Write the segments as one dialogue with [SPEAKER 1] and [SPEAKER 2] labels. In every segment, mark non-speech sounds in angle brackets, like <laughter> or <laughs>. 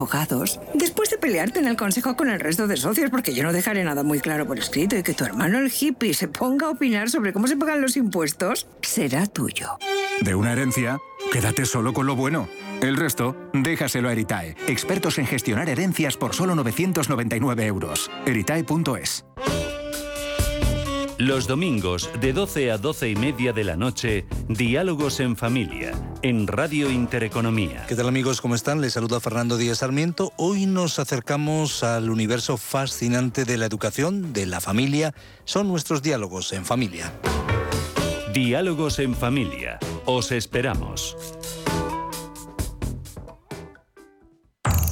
[SPEAKER 1] abogados, después de pelearte en el consejo con el resto de socios, porque yo no dejaré nada muy claro por escrito, y que tu hermano el hippie se ponga a opinar sobre cómo se pagan los impuestos, será tuyo.
[SPEAKER 2] De una herencia, quédate solo con lo bueno. El resto, déjaselo a Eritae, expertos en gestionar herencias por solo 999 euros. Eritae.es.
[SPEAKER 3] Los domingos de 12 a 12 y media de la noche, Diálogos en Familia, en Radio Intereconomía.
[SPEAKER 4] ¿Qué tal amigos? ¿Cómo están? Les saluda Fernando Díaz Sarmiento. Hoy nos acercamos al universo fascinante de la educación, de la familia. Son nuestros diálogos en familia.
[SPEAKER 3] Diálogos en Familia. Os esperamos.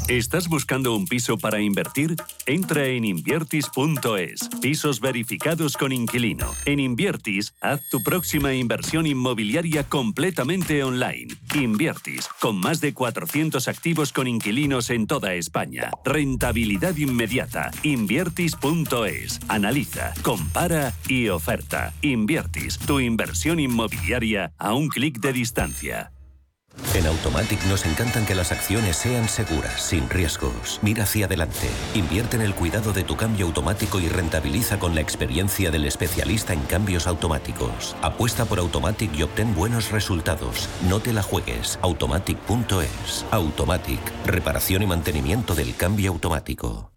[SPEAKER 3] ¿Estás buscando un piso para invertir? Entra en inviertis.es. Pisos verificados con inquilino. En Inviertis, haz tu próxima inversión inmobiliaria completamente online. Inviertis, con más de 400 activos con inquilinos en toda España. Rentabilidad inmediata. Inviertis.es. Analiza, compara y oferta. Inviertis, tu inversión inmobiliaria a un clic de distancia.
[SPEAKER 5] En Automatic nos encantan que las acciones sean seguras, sin riesgos. Mira hacia adelante. Invierte en el cuidado de tu cambio automático y rentabiliza con la experiencia del especialista en cambios automáticos. Apuesta por Automatic y obtén buenos resultados. No te la juegues. Automatic.es. Automatic. Reparación y mantenimiento del cambio automático.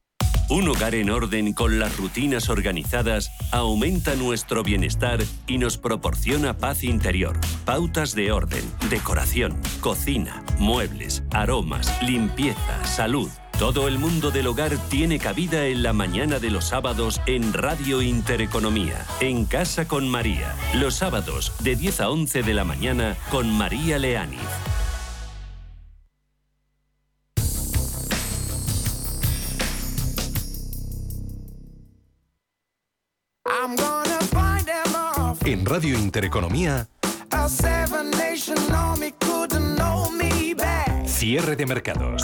[SPEAKER 3] Un hogar en orden con las rutinas organizadas aumenta nuestro bienestar y nos proporciona paz interior. Pautas de orden, decoración, cocina, muebles, aromas, limpieza, salud. Todo el mundo del hogar tiene cabida en la mañana de los sábados en Radio Intereconomía, en Casa con María. Los sábados de 10 a 11 de la mañana con María Leániz.
[SPEAKER 6] En Radio Intereconomía, cierre de mercados,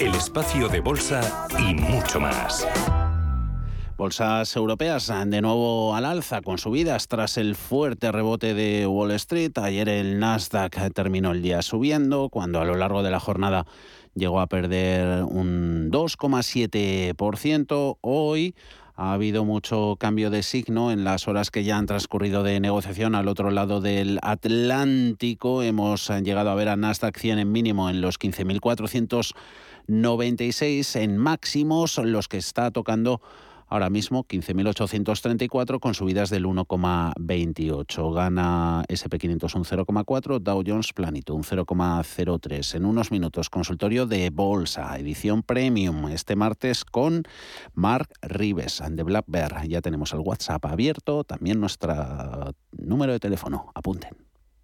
[SPEAKER 6] el espacio de bolsa y mucho más.
[SPEAKER 7] Bolsas europeas de nuevo al alza con subidas tras el fuerte rebote de Wall Street. Ayer el Nasdaq terminó el día subiendo cuando a lo largo de la jornada llegó a perder un 2,7%. Hoy ha habido mucho cambio de signo en las horas que ya han transcurrido de negociación al otro lado del Atlántico. Hemos llegado a ver a Nasdaq 100 en mínimo en los 15.496, en máximos los que está tocando ahora mismo 15.834 con subidas del 1,28. Gana SP500 un 0,4, Dow Jones planito un 0,03. En unos minutos, consultorio de bolsa, edición premium, este martes con Mark Rives de Black Bear. Ya tenemos el WhatsApp abierto, también nuestro número de teléfono. Apunten.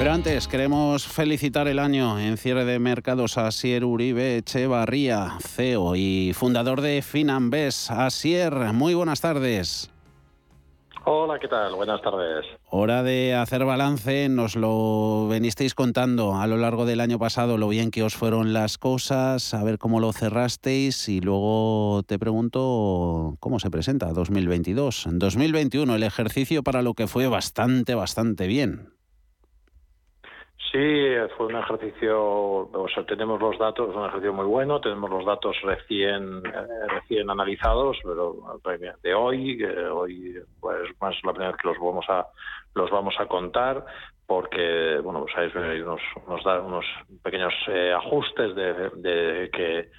[SPEAKER 7] Pero antes queremos felicitar el año en cierre de mercados a Asier Uribe Echevarría, CEO y fundador de Finambes. Asier, muy buenas tardes.
[SPEAKER 8] Hola, ¿qué tal? Buenas tardes.
[SPEAKER 7] Hora de hacer balance, nos lo venisteis contando a lo largo del año pasado, lo bien que os fueron las cosas, a ver cómo lo cerrasteis y luego te pregunto cómo se presenta 2022. En 2021 el ejercicio para lo que fue bastante, bastante bien.
[SPEAKER 8] Sí, fue un ejercicio, o sea, tenemos los datos, un ejercicio muy bueno, tenemos los datos recién eh, recién analizados, pero de hoy, hoy pues más la primera vez que los vamos a los vamos a contar, porque bueno, pues ahí nos, nos da unos pequeños eh, ajustes de, de que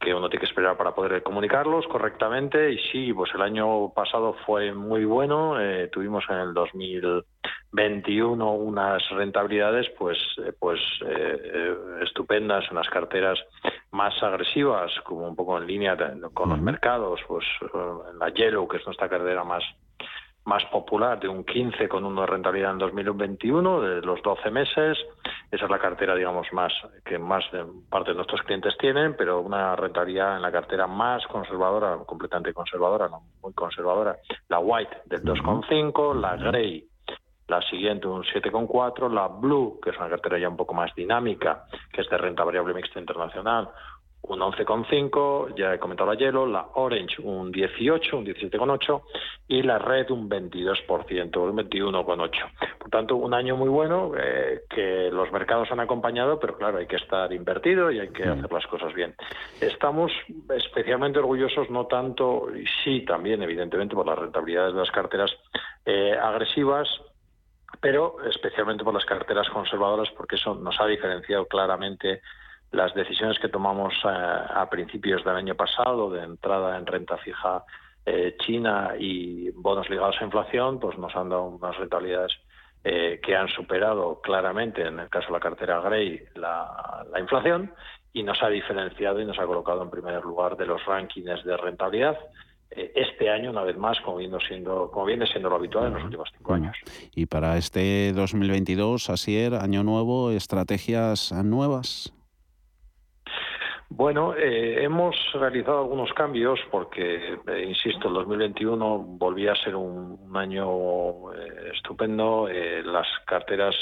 [SPEAKER 8] que uno tiene que esperar para poder comunicarlos correctamente. Y sí, pues el año pasado fue muy bueno, eh, tuvimos en el 2021 unas rentabilidades pues eh, pues eh, estupendas en las carteras más agresivas, como un poco en línea con los mercados, pues en la Yellow, que es nuestra cartera más más popular de un 15 con uno de rentabilidad en 2021 de los 12 meses. Esa es la cartera, digamos, más que más de parte de nuestros clientes tienen, pero una rentabilidad en la cartera más conservadora, completamente conservadora, no muy conservadora, la White del 2,5, la Grey la siguiente un 7,4, la Blue, que es una cartera ya un poco más dinámica, que es de renta variable mixta internacional, un 11,5, ya he comentado la Yellow, la Orange un 18, un 17,8 y la Red un 22%, un 21,8. Por tanto, un año muy bueno eh, que los mercados han acompañado, pero claro, hay que estar invertido y hay que hacer las cosas bien. Estamos especialmente orgullosos, no tanto, y sí también, evidentemente, por las rentabilidades de las carteras eh, agresivas, pero especialmente por las carteras conservadoras, porque eso nos ha diferenciado claramente las decisiones que tomamos eh, a principios del año pasado de entrada en renta fija eh, China y bonos ligados a inflación, pues nos han dado unas rentabilidades eh, que han superado claramente, en el caso de la cartera Grey, la, la, inflación y nos ha diferenciado y nos ha colocado en primer lugar de los rankings de rentabilidad. Este año, una vez más, como viene siendo, como viene siendo lo habitual en los últimos cinco años.
[SPEAKER 7] Y para este 2022, Asier, año nuevo, estrategias nuevas.
[SPEAKER 8] Bueno, eh, hemos realizado algunos cambios porque, eh, insisto, el 2021 volvía a ser un, año eh, estupendo. las carteras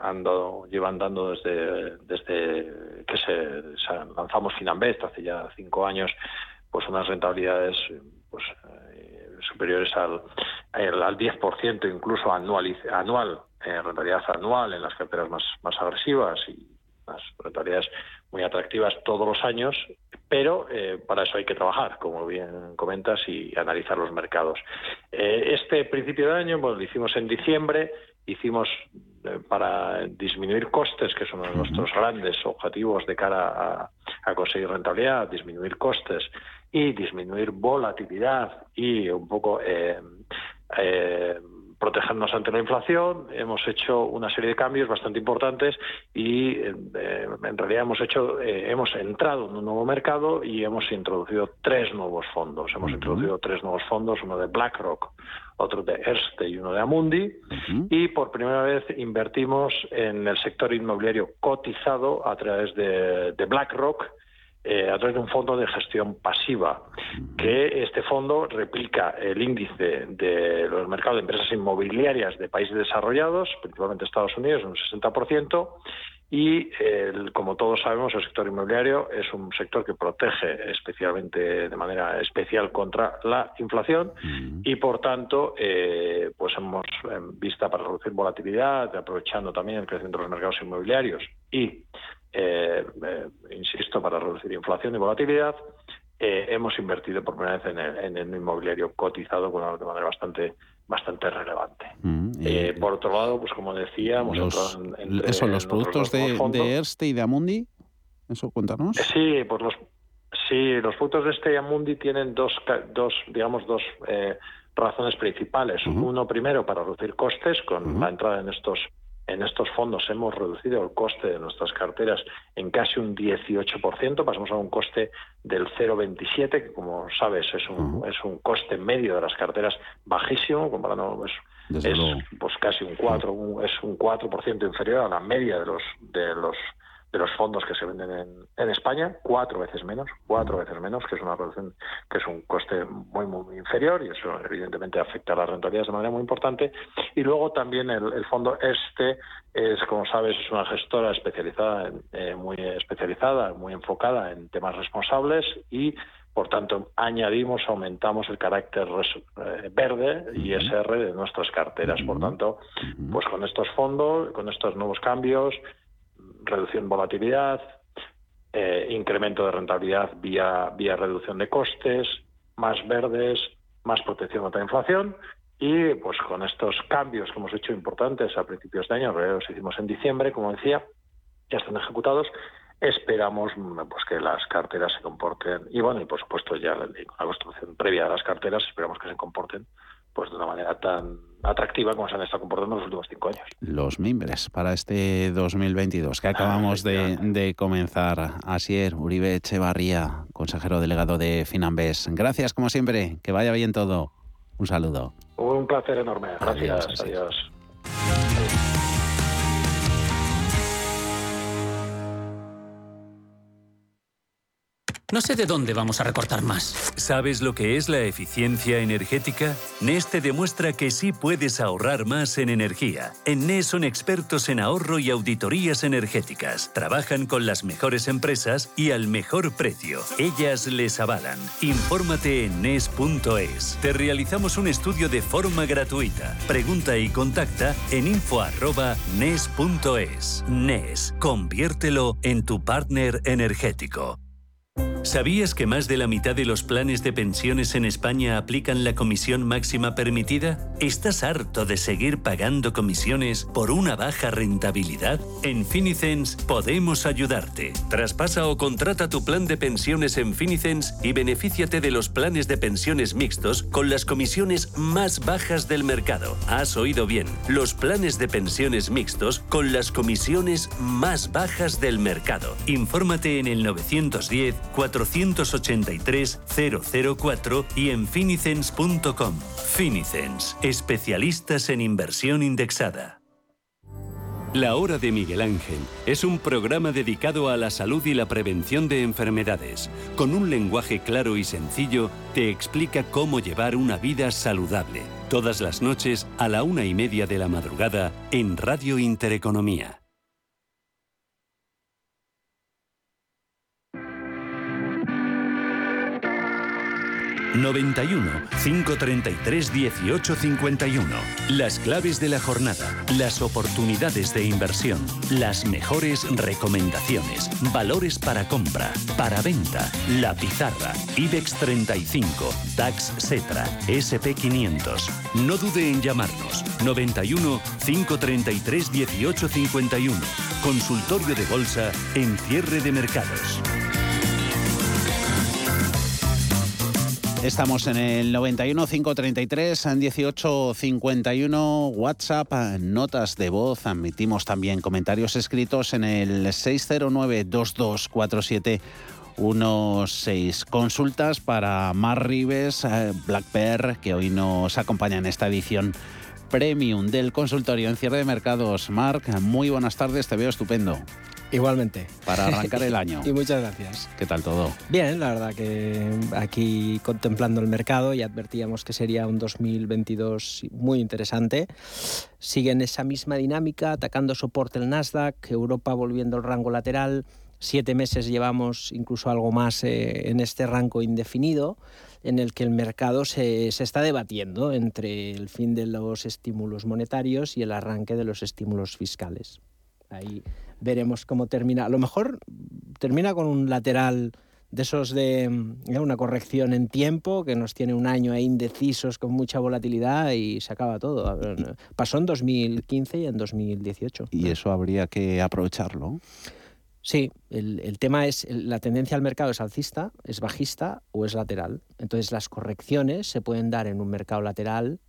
[SPEAKER 8] han dado, llevan dando desde, desde que se, lanzamos Finambest hace ya cinco años, pues unas rentabilidades pues, superiores al, al 10%, incluso anual, anual rentabilidad anual en las carteras más, más agresivas y las rentabilidades muy atractivas todos los años, pero eh, para eso hay que trabajar, como bien comentas, y analizar los mercados. Eh, este principio de año, bueno, lo hicimos en diciembre, hicimos eh, para disminuir costes, que es uno de nuestros grandes objetivos de cara a, conseguir rentabilidad, disminuir costes y disminuir volatilidad y un poco protegernos ante la inflación, hemos hecho una serie de cambios bastante importantes y eh, en realidad hemos hecho eh, hemos entrado en un nuevo mercado y hemos introducido tres nuevos fondos. Hemos introducido tres nuevos fondos, uno de BlackRock, otro de Erste y uno de Amundi. Y por primera vez invertimos en el sector inmobiliario cotizado a través de BlackRock eh, a través de un fondo de gestión pasiva, que este fondo replica el índice de los mercados de empresas inmobiliarias de países desarrollados, principalmente Estados Unidos, un 60%, y como todos sabemos, el sector inmobiliario es un sector que protege especialmente de manera especial contra la inflación y por tanto, eh, pues hemos vista para reducir volatilidad, aprovechando también el crecimiento de los mercados inmobiliarios y eh, eh, insisto, para reducir inflación y volatilidad, eh, hemos invertido por primera vez en el, inmobiliario cotizado de manera bastante bastante relevante. Mm, por otro lado, pues como decía,
[SPEAKER 7] los, ¿Eso, los productos de, de, Erste y de Amundi? ¿Eso cuéntanos?
[SPEAKER 8] Sí, pues los, sí, los productos de Erste y Amundi tienen dos, dos digamos, dos razones principales. Uno, primero, para reducir costes con la entrada en estos en estos fondos hemos reducido el coste de nuestras carteras en casi un 18%, pasamos a un coste del 0,27, que como sabes es un, es un coste medio de las carteras bajísimo, comparando pues, es pues casi un 4, es un 4% inferior a la media de los de los de los fondos que se venden en, España, cuatro veces menos, cuatro veces menos, que es una reducción, que es un coste muy, muy inferior y eso evidentemente afecta a las rentabilidades de manera muy importante. Y luego también el, fondo este es, como sabes, es una gestora especializada, eh, muy especializada, muy enfocada en temas responsables y por tanto, añadimos, aumentamos el carácter eh, verde y SR de nuestras carteras. Por tanto, pues con estos fondos, con estos nuevos cambios, reducción de volatilidad, eh, incremento de rentabilidad vía, vía reducción de costes, más verdes, más protección contra la inflación. Y pues con estos cambios que hemos hecho importantes a principios de año, los hicimos en diciembre, como decía, ya están ejecutados, esperamos pues que las carteras se comporten. Y bueno y por supuesto ya la construcción previa a las carteras esperamos que se comporten pues de una manera tan atractiva como se han estado comportando en los últimos cinco años.
[SPEAKER 7] Los mimbres para este 2022 que acabamos de, de, comenzar. Asier Uribe Echevarría, consejero delegado de Finambes. Gracias como siempre, que vaya bien todo. Un saludo.
[SPEAKER 8] Un placer enorme. Gracias. adiós.
[SPEAKER 9] No sé de dónde vamos a recortar más.
[SPEAKER 3] ¿Sabes lo que es la eficiencia energética? NES te demuestra que sí puedes ahorrar más en energía. En NES son expertos en ahorro y auditorías energéticas. Trabajan con las mejores empresas y al mejor precio. Ellas les avalan. Infórmate en NES.es. Te realizamos un estudio de forma gratuita. Pregunta y contacta en info.nes.es. NES, conviértelo en tu partner energético. ¿Sabías que más de la mitad de los planes de pensiones en España aplican la comisión máxima permitida? ¿Estás harto de seguir pagando comisiones por una baja rentabilidad? En Finicens podemos ayudarte. Traspasa o contrata tu plan de pensiones en Finicens y benefíciate de los planes de pensiones mixtos con las comisiones más bajas del mercado. Has oído bien, los planes de pensiones mixtos con las comisiones más bajas del mercado. Infórmate en el 910 483 004 y en finicens.com. Finicens, especialistas en inversión indexada. La Hora de Miguel Ángel es un programa dedicado a la salud y la prevención de enfermedades. Con un lenguaje claro y sencillo, te explica cómo llevar una vida saludable. Todas las noches a la una y media de la madrugada en Radio Intereconomía. 91 533 1851. Las claves de la jornada, las oportunidades de inversión, las mejores recomendaciones, valores para compra, para venta, la pizarra, IBEX 35, DAX Setra, SP 500. No dude en llamarnos. 91 533 1851. Consultorio de bolsa en cierre de mercados.
[SPEAKER 7] Estamos en el 91 533 18 51 WhatsApp, notas de voz, admitimos también comentarios escritos en el 609 2247 16 consultas para Mar Rives, eh, Black Bear, que hoy nos acompaña en esta edición premium del consultorio en cierre de mercados. Mark, muy buenas tardes, te veo estupendo.
[SPEAKER 10] Igualmente.
[SPEAKER 7] Para arrancar el año. <laughs>
[SPEAKER 10] y muchas gracias.
[SPEAKER 7] ¿Qué tal todo?
[SPEAKER 10] Bien, la verdad que aquí contemplando el mercado y advertíamos que sería un 2022 muy interesante. Siguen esa misma dinámica, atacando soporte el Nasdaq, Europa volviendo al rango lateral. Siete meses llevamos incluso algo más eh, en este rango indefinido en el que el mercado se, se, está debatiendo entre el fin de los estímulos monetarios y el arranque de los estímulos fiscales. Ahí veremos cómo termina. A lo mejor termina con un lateral de esos de eh, una corrección en tiempo que nos tiene un año indecisos con mucha volatilidad y se acaba todo. Pasó en 2015 y en 2018.
[SPEAKER 7] Y eso habría que aprovecharlo.
[SPEAKER 10] Sí, el, el, tema es, la tendencia al mercado es alcista, es bajista o es lateral. Entonces las correcciones se pueden dar en un mercado lateral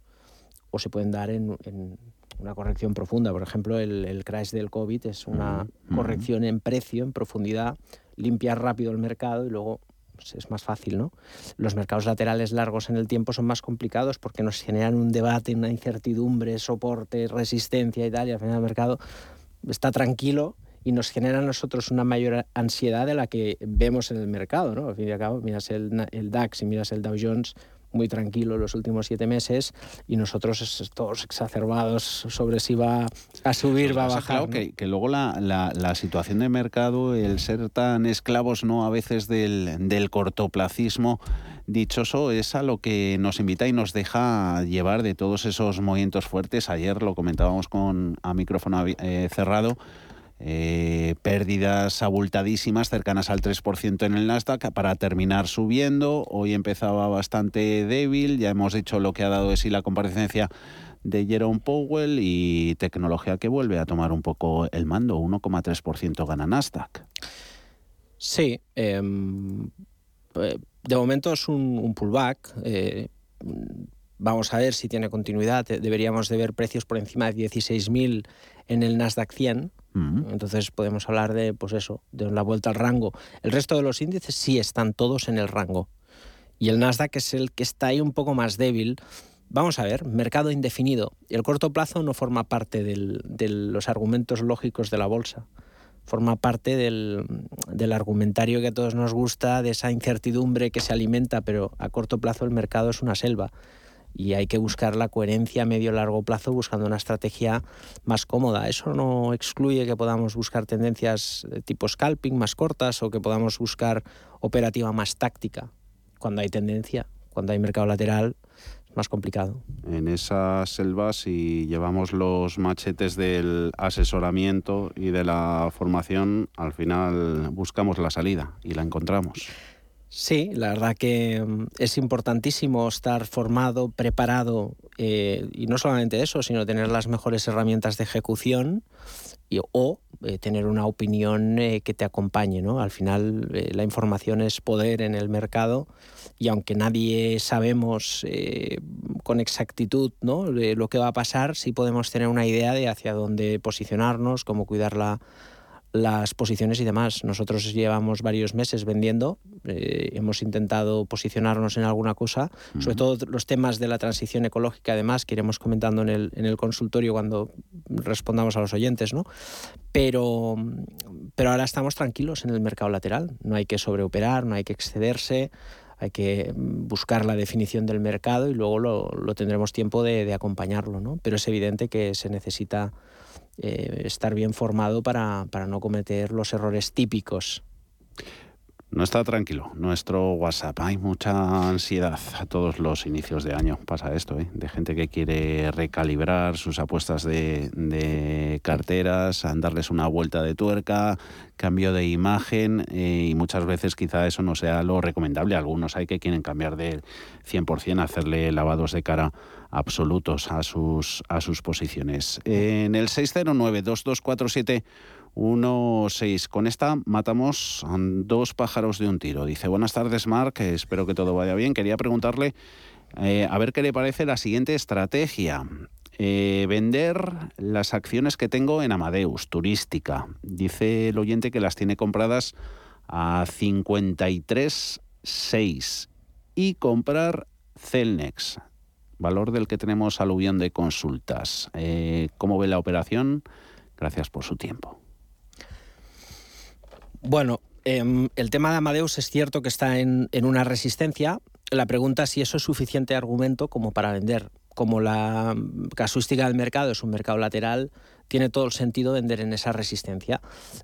[SPEAKER 10] o se pueden dar en, en una corrección profunda. Por ejemplo, el, el crash del COVID es una corrección en precio, en profundidad, limpia rápido el mercado y luego pues, es más fácil, ¿no? Los mercados laterales largos en el tiempo son más complicados porque nos generan un debate, una incertidumbre, soporte, resistencia y tal, y al final el mercado está tranquilo y nos genera a nosotros una mayor ansiedad de la que vemos en el mercado, ¿no? Al fin y al cabo, miras el, el DAX y miras el Dow Jones, muy tranquilo los últimos siete meses y nosotros todos exacerbados sobre si va a subir, va a bajar.
[SPEAKER 7] Claro, que, que, luego la, la, la, situación de mercado, el ser tan esclavos no a veces del, del cortoplacismo dichoso es a lo que nos invita y nos deja llevar de todos esos movimientos fuertes. Ayer lo comentábamos con a micrófono eh, cerrado eh, pérdidas abultadísimas, cercanas al 3% en el Nasdaq, para terminar subiendo. Hoy empezaba bastante débil, ya hemos dicho lo que ha dado de sí la comparecencia de Jerome Powell y tecnología que vuelve a tomar un poco el mando, 1,3% gana Nasdaq.
[SPEAKER 10] Sí, eh, de momento es un, un pullback. Eh, vamos a ver si tiene continuidad. Deberíamos de ver precios por encima de 16.000 en el Nasdaq 100 entonces podemos hablar de, pues eso, de la vuelta al rango. El resto de los índices sí están todos en el rango. Y el Nasdaq es el que está ahí un poco más débil. Vamos a ver, mercado indefinido. El corto plazo no forma parte de los argumentos lógicos de la bolsa. forma parte del, del, argumentario que a todos nos gusta, de esa incertidumbre que se alimenta, pero a corto plazo el mercado es una selva y hay que buscar la coherencia a medio largo plazo buscando una estrategia más cómoda. Eso no excluye que podamos buscar tendencias de tipo scalping más cortas o que podamos buscar operativa más táctica cuando hay tendencia, cuando hay mercado lateral es más complicado.
[SPEAKER 7] En esas selvas si llevamos los machetes del asesoramiento y de la formación, al final buscamos la salida y la encontramos.
[SPEAKER 10] Sí, la verdad que mm, es importantísimo estar formado, preparado eh, y no solamente eso, sino tener las mejores herramientas de ejecución y, o eh, tener una opinión eh, que te acompañe. ¿no? Al final la información es poder en el mercado y aunque nadie sabemos con exactitud ¿no? lo que va a pasar, sí podemos tener una idea de hacia dónde posicionarnos, cómo cuidar la las posiciones y demás. Nosotros llevamos varios meses vendiendo, eh, hemos intentado posicionarnos en alguna cosa, sobre todo los temas de la transición ecológica, además, que iremos comentando en el, en el consultorio cuando respondamos a los oyentes, ¿no? Pero, pero ahora estamos tranquilos en el mercado lateral, no hay que sobreoperar, no hay que excederse, hay que buscar la definición del mercado y luego lo, lo tendremos tiempo de, de acompañarlo, ¿no? Pero es evidente que se necesita eh, estar bien formado para, para no cometer los errores típicos
[SPEAKER 7] no está tranquilo nuestro WhatsApp. Hay mucha ansiedad a todos los inicios de año. Pasa esto, ¿eh? de gente que quiere recalibrar sus apuestas de, de carteras, darles una vuelta de tuerca, cambio de imagen eh, y muchas veces quizá eso no sea lo recomendable. Algunos hay que quieren cambiar del 100%, hacerle lavados de cara absolutos a sus, a sus posiciones. En el 609 2247 1-6. Con esta matamos dos pájaros de un tiro. Dice, buenas tardes Mark, espero que todo vaya bien. Quería preguntarle eh, a ver qué le parece la siguiente estrategia. Eh, vender las acciones que tengo en Amadeus, turística. Dice el oyente que las tiene compradas a 53,6 y comprar Celnex, valor del que tenemos aluvión de consultas. Eh, ¿Cómo ve la operación? Gracias por su tiempo.
[SPEAKER 10] Bueno, em, el tema de Amadeus es cierto que está en, una resistencia. La pregunta es si eso es suficiente argumento como para vender. Como la casuística del mercado es un mercado lateral, tiene todo el sentido vender en esa resistencia.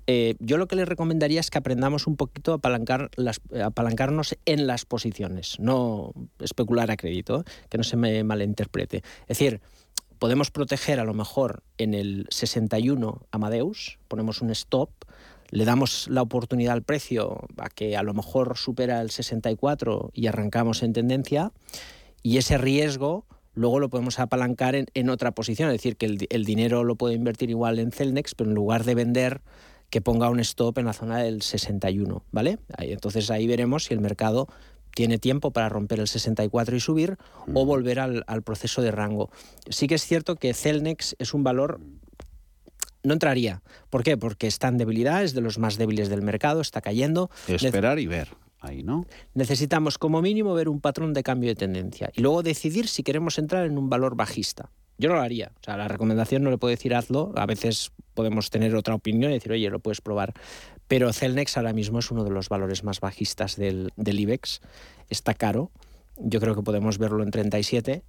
[SPEAKER 10] Eh, yo lo que le recomendaría es que aprendamos un poquito a apalancar las, apalancarnos en las posiciones, no especular a crédito, que no se me malinterprete. Es decir, podemos proteger a lo mejor en el 61 Amadeus, ponemos un stop, le damos la oportunidad al precio a que a lo mejor supera el 64 y arrancamos en tendencia, y ese riesgo luego lo podemos apalancar en, otra posición, es decir, que el, dinero lo puede invertir igual en Celnex, pero en lugar de vender, que ponga un stop en la zona del 61, ¿vale? entonces ahí veremos si el mercado tiene tiempo para romper el 64 y subir o volver al, al, proceso de rango. Sí que es cierto que Celnex es un valor no entraría. ¿Por qué? Porque está en debilidad, es de los más débiles del mercado, está cayendo.
[SPEAKER 7] Esperar y ver.
[SPEAKER 10] Necesitamos como mínimo ver un patrón de cambio de tendencia y luego decidir si queremos entrar en un valor bajista. Yo no lo haría. O sea, la recomendación no le puedo decir hazlo. A veces podemos tener otra opinión y decir, oye, lo puedes probar. Pero Celnex ahora mismo es uno de los valores más bajistas del, del IBEX. Está caro. Yo creo que podemos verlo en 37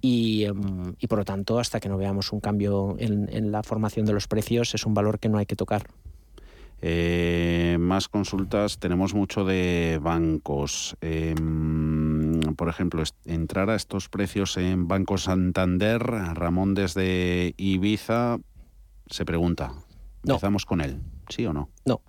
[SPEAKER 10] Em, y, por lo tanto, hasta que no veamos un cambio en, la formación de los precios, es un valor que no hay que tocar.
[SPEAKER 7] Eh, más consultas, tenemos mucho de bancos. Em, por ejemplo, entrar a estos precios en Banco Santander, Ramón desde Ibiza se pregunta, ¿empezamos con él? ¿Sí o no?
[SPEAKER 10] No.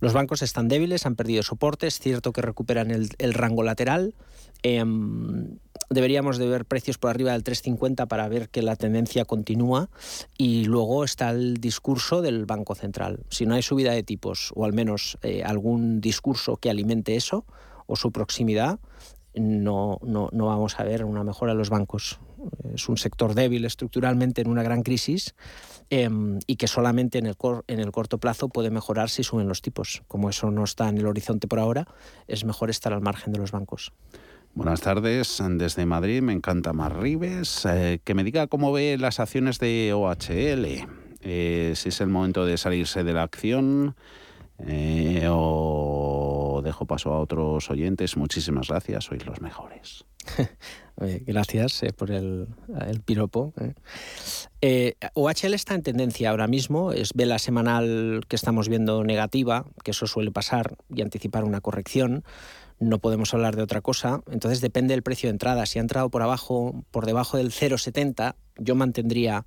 [SPEAKER 10] Los bancos están débiles, han perdido soporte, es cierto que recuperan el, rango lateral. Em, deberíamos de ver precios por arriba del 3,50 para ver que la tendencia continúa y luego está el discurso del Banco Central. Si no hay subida de tipos o al menos eh, algún discurso que alimente eso o su proximidad, no, no, no, vamos a ver una mejora en los bancos. Es un sector débil estructuralmente en una gran crisis em, y que solamente en el, en el corto plazo puede mejorar si suben los tipos. Como eso no está en el horizonte por ahora, es mejor estar al margen de los bancos.
[SPEAKER 7] Buenas tardes, desde Madrid, me encanta Marribes. Eh, que me diga cómo ve las acciones de OHL. eh, si es el momento de salirse de la acción eh, dejo paso a otros oyentes. Muchísimas gracias, sois los mejores. <laughs>
[SPEAKER 10] Gracias eh, por el, piropo. OHL está en tendencia ahora mismo, es vela semanal que estamos viendo negativa, que eso suele pasar y anticipar una corrección no podemos hablar de otra cosa. Entonces depende del precio de entrada. Si ha entrado por abajo, por debajo del 0,70, yo mantendría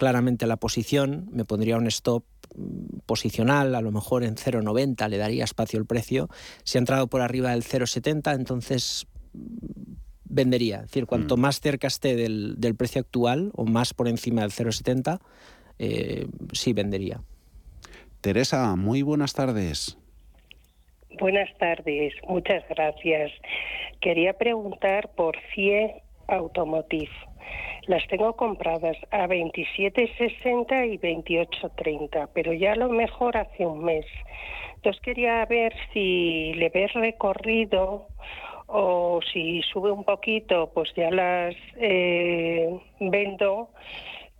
[SPEAKER 10] claramente la posición, me pondría un stop mm, posicional, a lo mejor en 0,90 le daría espacio el precio. Si ha entrado por arriba del 0,70, entonces mm, vendería. Es decir, cuanto mm. más cerca esté del, precio actual o más por encima del 0,70, eh, sí vendería.
[SPEAKER 7] Teresa, muy buenas tardes.
[SPEAKER 11] Buenas tardes, muchas gracias. Quería preguntar por CIE Automotive. Las tengo compradas a 27.60 y 28.30, pero ya a lo mejor hace un mes. Entonces quería ver si le ves recorrido o si sube un poquito, pues ya las eh, vendo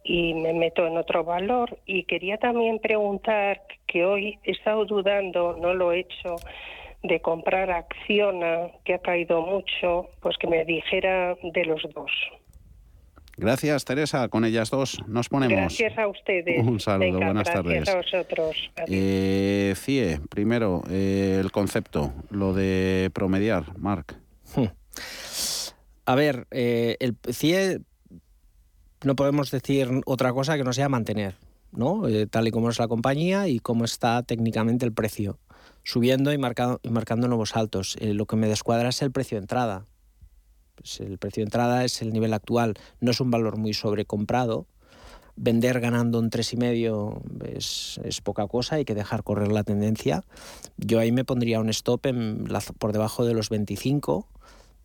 [SPEAKER 11] y me meto en otro valor. Y quería también preguntar, que hoy he estado dudando, no lo he hecho, de comprar Acciona, que ha caído mucho, pues que me dijera de los dos.
[SPEAKER 7] Gracias, Teresa. Con ellas dos nos ponemos.
[SPEAKER 11] Gracias a ustedes.
[SPEAKER 7] Un saludo, buenas
[SPEAKER 11] tardes. Gracias a vosotros.
[SPEAKER 7] Eh, CIE, primero, eh, el concepto, lo de promediar, Marc. Hmm.
[SPEAKER 10] A ver, eh, el CIE no podemos decir otra cosa que no sea mantener, ¿no? Eh, tal y como es la compañía y cómo está técnicamente el precio, subiendo y, marcando, y marcando nuevos altos. Eh, lo que me descuadra es el precio de entrada. Pues el precio de entrada es el nivel actual, no es un valor muy sobrecomprado. Vender ganando un 3,5 es, es poca cosa, hay que dejar correr la tendencia. Yo ahí me pondría un stop por debajo de los 25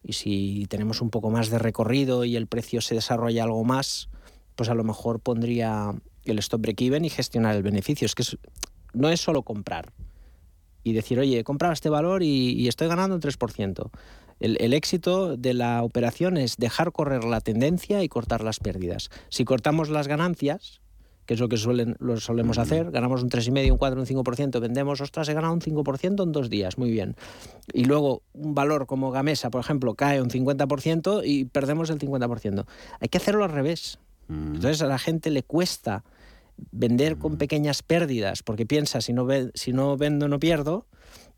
[SPEAKER 10] y si tenemos un poco más de recorrido y el precio se desarrolla algo más, pues a lo mejor pondría el stop break-even y gestionar el beneficio. Es que no es solo comprar y decir, oye, he este valor y, estoy ganando un 3%. El, el, éxito de la operación es dejar correr la tendencia y cortar las pérdidas. Si cortamos las ganancias, que es lo que suelen, lo solemos hacer. Ganamos un 3,5, un 4, un 5%, vendemos, ostras, he ganado un 5% en dos días, muy bien. Y luego un valor como Gamesa, por ejemplo, cae un 50% y perdemos el 50%. Hay que hacerlo al revés. Mm. Entonces a la gente le cuesta vender con mm. pequeñas pérdidas porque piensa si no, si no vendo no pierdo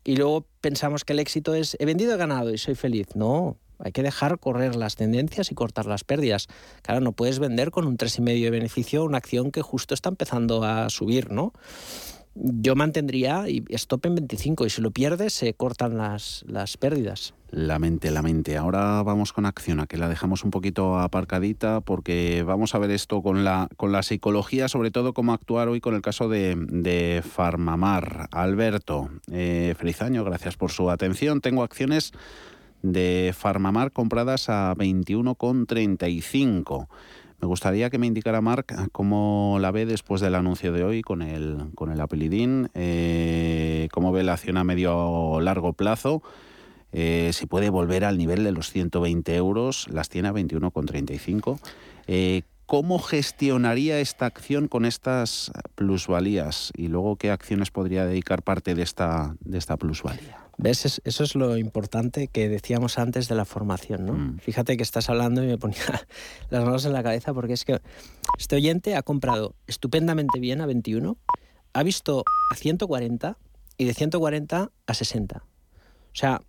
[SPEAKER 10] y luego pensamos que el éxito es he vendido he ganado y soy feliz. No, hay que dejar correr las tendencias y cortar las pérdidas. Claro, no puedes vender con un 3,5 de beneficio una acción que justo está empezando a subir, ¿no? Yo mantendría y stop en 25 y si lo pierdes se cortan las, las pérdidas.
[SPEAKER 7] La mente. Ahora vamos con acción, a que la dejamos un poquito aparcadita porque vamos a ver esto con la, con la psicología, sobre todo cómo actuar hoy con el caso de, de Farmamar. Alberto, eh, feliz año, gracias por su atención. Tengo acciones de Farmamar compradas a 21,35. Me gustaría que me indicara Marc cómo la ve después del anuncio de hoy con el, con el eh, cómo ve la acción a medio largo plazo, eh, si puede volver al nivel de los 120 euros, las tiene a 21,35. Eh, ¿Cómo gestionaría esta acción con estas plusvalías? Y luego, ¿qué acciones podría dedicar parte de esta, de esta plusvalía?
[SPEAKER 10] ¿Ves? Eso es lo importante que decíamos antes de la formación, ¿no? Mm. Fíjate que estás hablando y me ponía <laughs> las manos en la cabeza porque es que este oyente ha comprado estupendamente bien a 21, ha visto a 140 y de 140 a 60. O sea,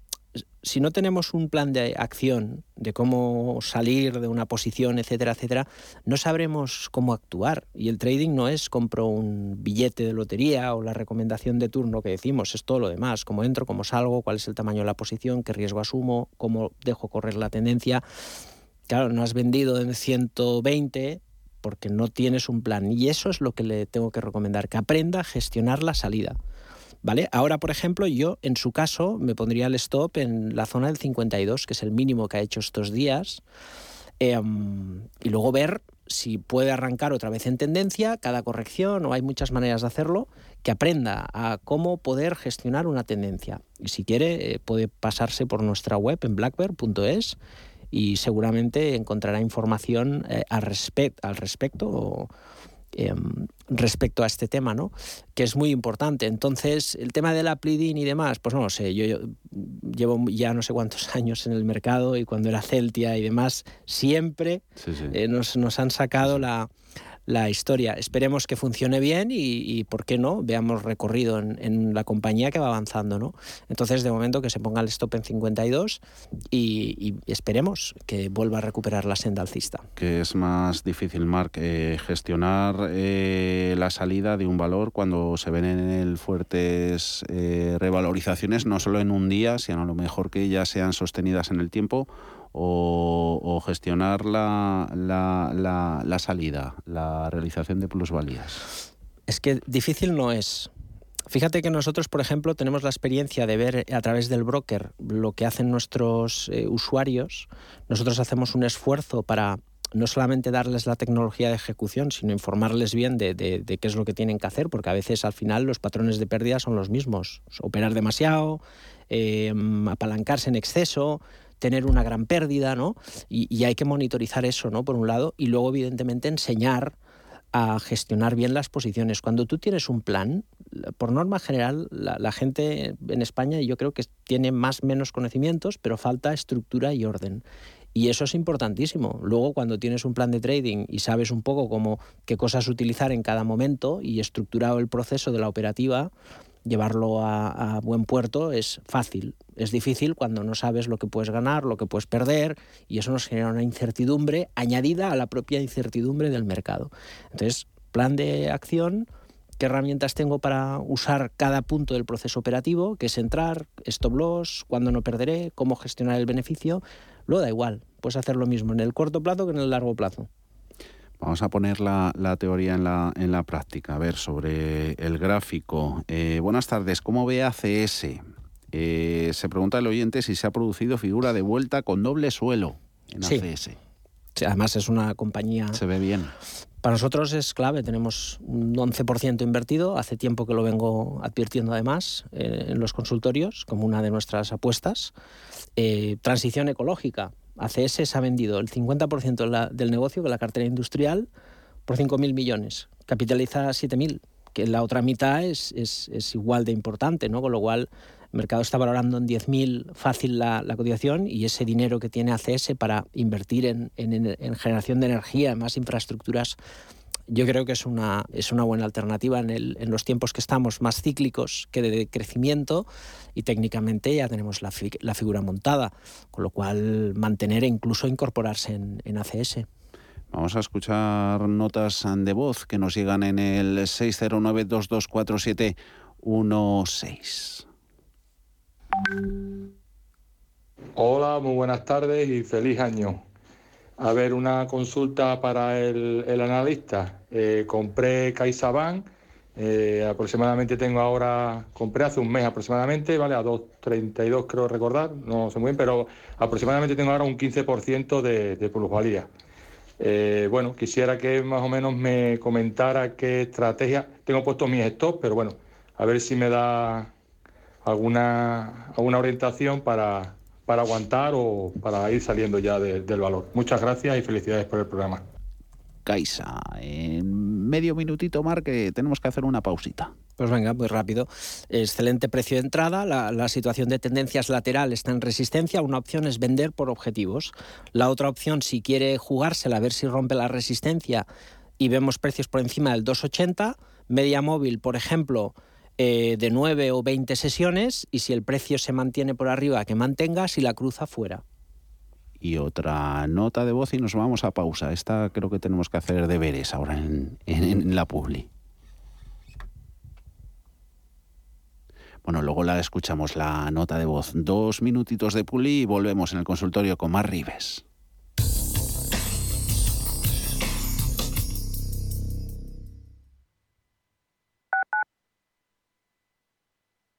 [SPEAKER 10] si no tenemos un plan de acción de cómo salir de una posición, etcétera, etcétera, no sabremos cómo actuar. Y el trading no es compro un billete de lotería o la recomendación de turno que decimos, es todo lo demás, cómo entro, cómo salgo, cuál es el tamaño de la posición, qué riesgo asumo, cómo dejo correr la tendencia. Claro, no has vendido en 120 porque no tienes un plan. Y eso es lo que le tengo que recomendar, que aprenda a gestionar la salida. ¿Vale? Ahora, por ejemplo, yo en su caso me pondría el stop en la zona del 52, que es el mínimo que ha hecho estos días, em, y luego ver si puede arrancar otra vez en tendencia, cada corrección, o hay muchas maneras de hacerlo, que aprenda a cómo poder gestionar una tendencia. Y si quiere, eh, puede pasarse por nuestra web en blackbird.es y seguramente encontrará información eh, al, al respecto em, respecto a este tema, ¿no? Que es muy importante. Entonces, el tema de la plidin y demás, pues no lo sé. Yo, llevo ya no sé cuántos <laughs> años en el mercado y cuando era Celtia y demás, siempre eh, nos, nos, han sacado la, la historia. Esperemos que funcione bien y, ¿por qué no? Veamos recorrido en, la compañía que va avanzando, ¿no? Entonces, de momento, que se ponga el stop en 52 y, esperemos que vuelva a recuperar la senda alcista.
[SPEAKER 7] Que es más difícil, Marc, eh, gestionar eh, la salida de un valor cuando se ven en el fuertes eh, revalorizaciones, no solo en un día, sino a lo mejor que ya sean sostenidas en el tiempo o, gestionar la, la, salida, la realización de plusvalías?
[SPEAKER 10] Es que difícil no es. Fíjate que nosotros, por ejemplo, tenemos la experiencia de ver a través del broker lo que hacen nuestros eh, usuarios. Nosotros hacemos un esfuerzo para no solamente darles la tecnología de ejecución, sino informarles bien de, qué es lo que tienen que hacer, porque a veces al final los patrones de pérdida son los mismos. Operar demasiado, eh, apalancarse en exceso, tener una gran pérdida, ¿no? Y, hay que monitorizar eso, ¿no? Por un lado, y luego, evidentemente, enseñar a gestionar bien las posiciones. Cuando tú tienes un plan, por norma general, la, gente en España yo creo que tiene más menos conocimientos, pero falta estructura y orden. Y eso es importantísimo. Luego, cuando tienes un plan de trading y sabes un poco cómo qué cosas utilizar en cada momento y estructurado el proceso de la operativa, llevarlo a, buen puerto es fácil. Es difícil cuando no sabes lo que puedes ganar, lo que puedes perder, y eso nos genera una incertidumbre añadida a la propia incertidumbre del mercado. Entonces, plan de acción, qué herramientas tengo para usar cada punto del proceso operativo, qué es entrar, stop loss, cuándo no perderé, cómo gestionar el beneficio, lo da igual. Puedes hacer lo mismo en el corto plazo que en el largo plazo.
[SPEAKER 7] Vamos a poner la, teoría en la, en la, práctica. A ver, sobre el gráfico. Eh, buenas tardes, ¿cómo ve ACS? Eh, se pregunta el oyente si se ha producido figura de vuelta con doble suelo en ACS.
[SPEAKER 10] Sí, además es una compañía...
[SPEAKER 7] Se ve bien.
[SPEAKER 10] Para nosotros es clave, tenemos un 11% invertido, hace tiempo que lo vengo advirtiendo además eh, en los consultorios como una de nuestras apuestas. transición ecológica, ACS se ha vendido el 50% del negocio, que la cartera industrial, por 5.000 millones. Capitaliza 7.000, que la otra mitad es, es, igual de importante, ¿no? Con lo cual, el mercado está valorando en 10.000 fácil la, cotización y ese dinero que tiene ACS para invertir en, en generación de energía, en más infraestructuras yo creo que es una, es una buena alternativa en, el, en los tiempos que estamos más cíclicos que de crecimiento y técnicamente ya tenemos la, la figura montada, con lo cual mantener e incluso incorporarse en, en ACS.
[SPEAKER 7] Vamos a escuchar notas de voz que nos llegan en el 609-224716.
[SPEAKER 12] Hola, muy buenas tardes y feliz año. A ver, una consulta para el, analista. Eh, compré CaixaBank, eh, aproximadamente tengo ahora, compré hace un mes aproximadamente, ¿vale? A 2.32 creo recordar, no sé muy bien, pero aproximadamente tengo ahora un 15% de, de plusvalía. Eh, bueno, quisiera que más o menos me comentara qué estrategia, tengo puesto mis stops, pero bueno, a ver si me da alguna, alguna orientación para, para aguantar o para ir saliendo ya del valor. Muchas gracias y felicidades por el programa.
[SPEAKER 7] Caixa. En medio minutito, Mar, que tenemos que hacer una pausita.
[SPEAKER 10] Pues venga, muy rápido. Excelente precio de entrada. La, situación de tendencias lateral está en resistencia. Una opción es vender por objetivos. La otra opción, si quiere jugársela, a ver si rompe la resistencia y vemos precios por encima del 2,80. Media móvil, por ejemplo, eh, de 9 o 20 sesiones. Y si el precio se mantiene por arriba, que mantenga. Si la cruza, fuera
[SPEAKER 7] y otra nota de voz y nos vamos a pausa. Esta creo que tenemos que hacer deberes ahora en, en, la publi. Bueno, luego la escuchamos la nota de voz. Dos minutitos de publi y volvemos en el consultorio con más Rives.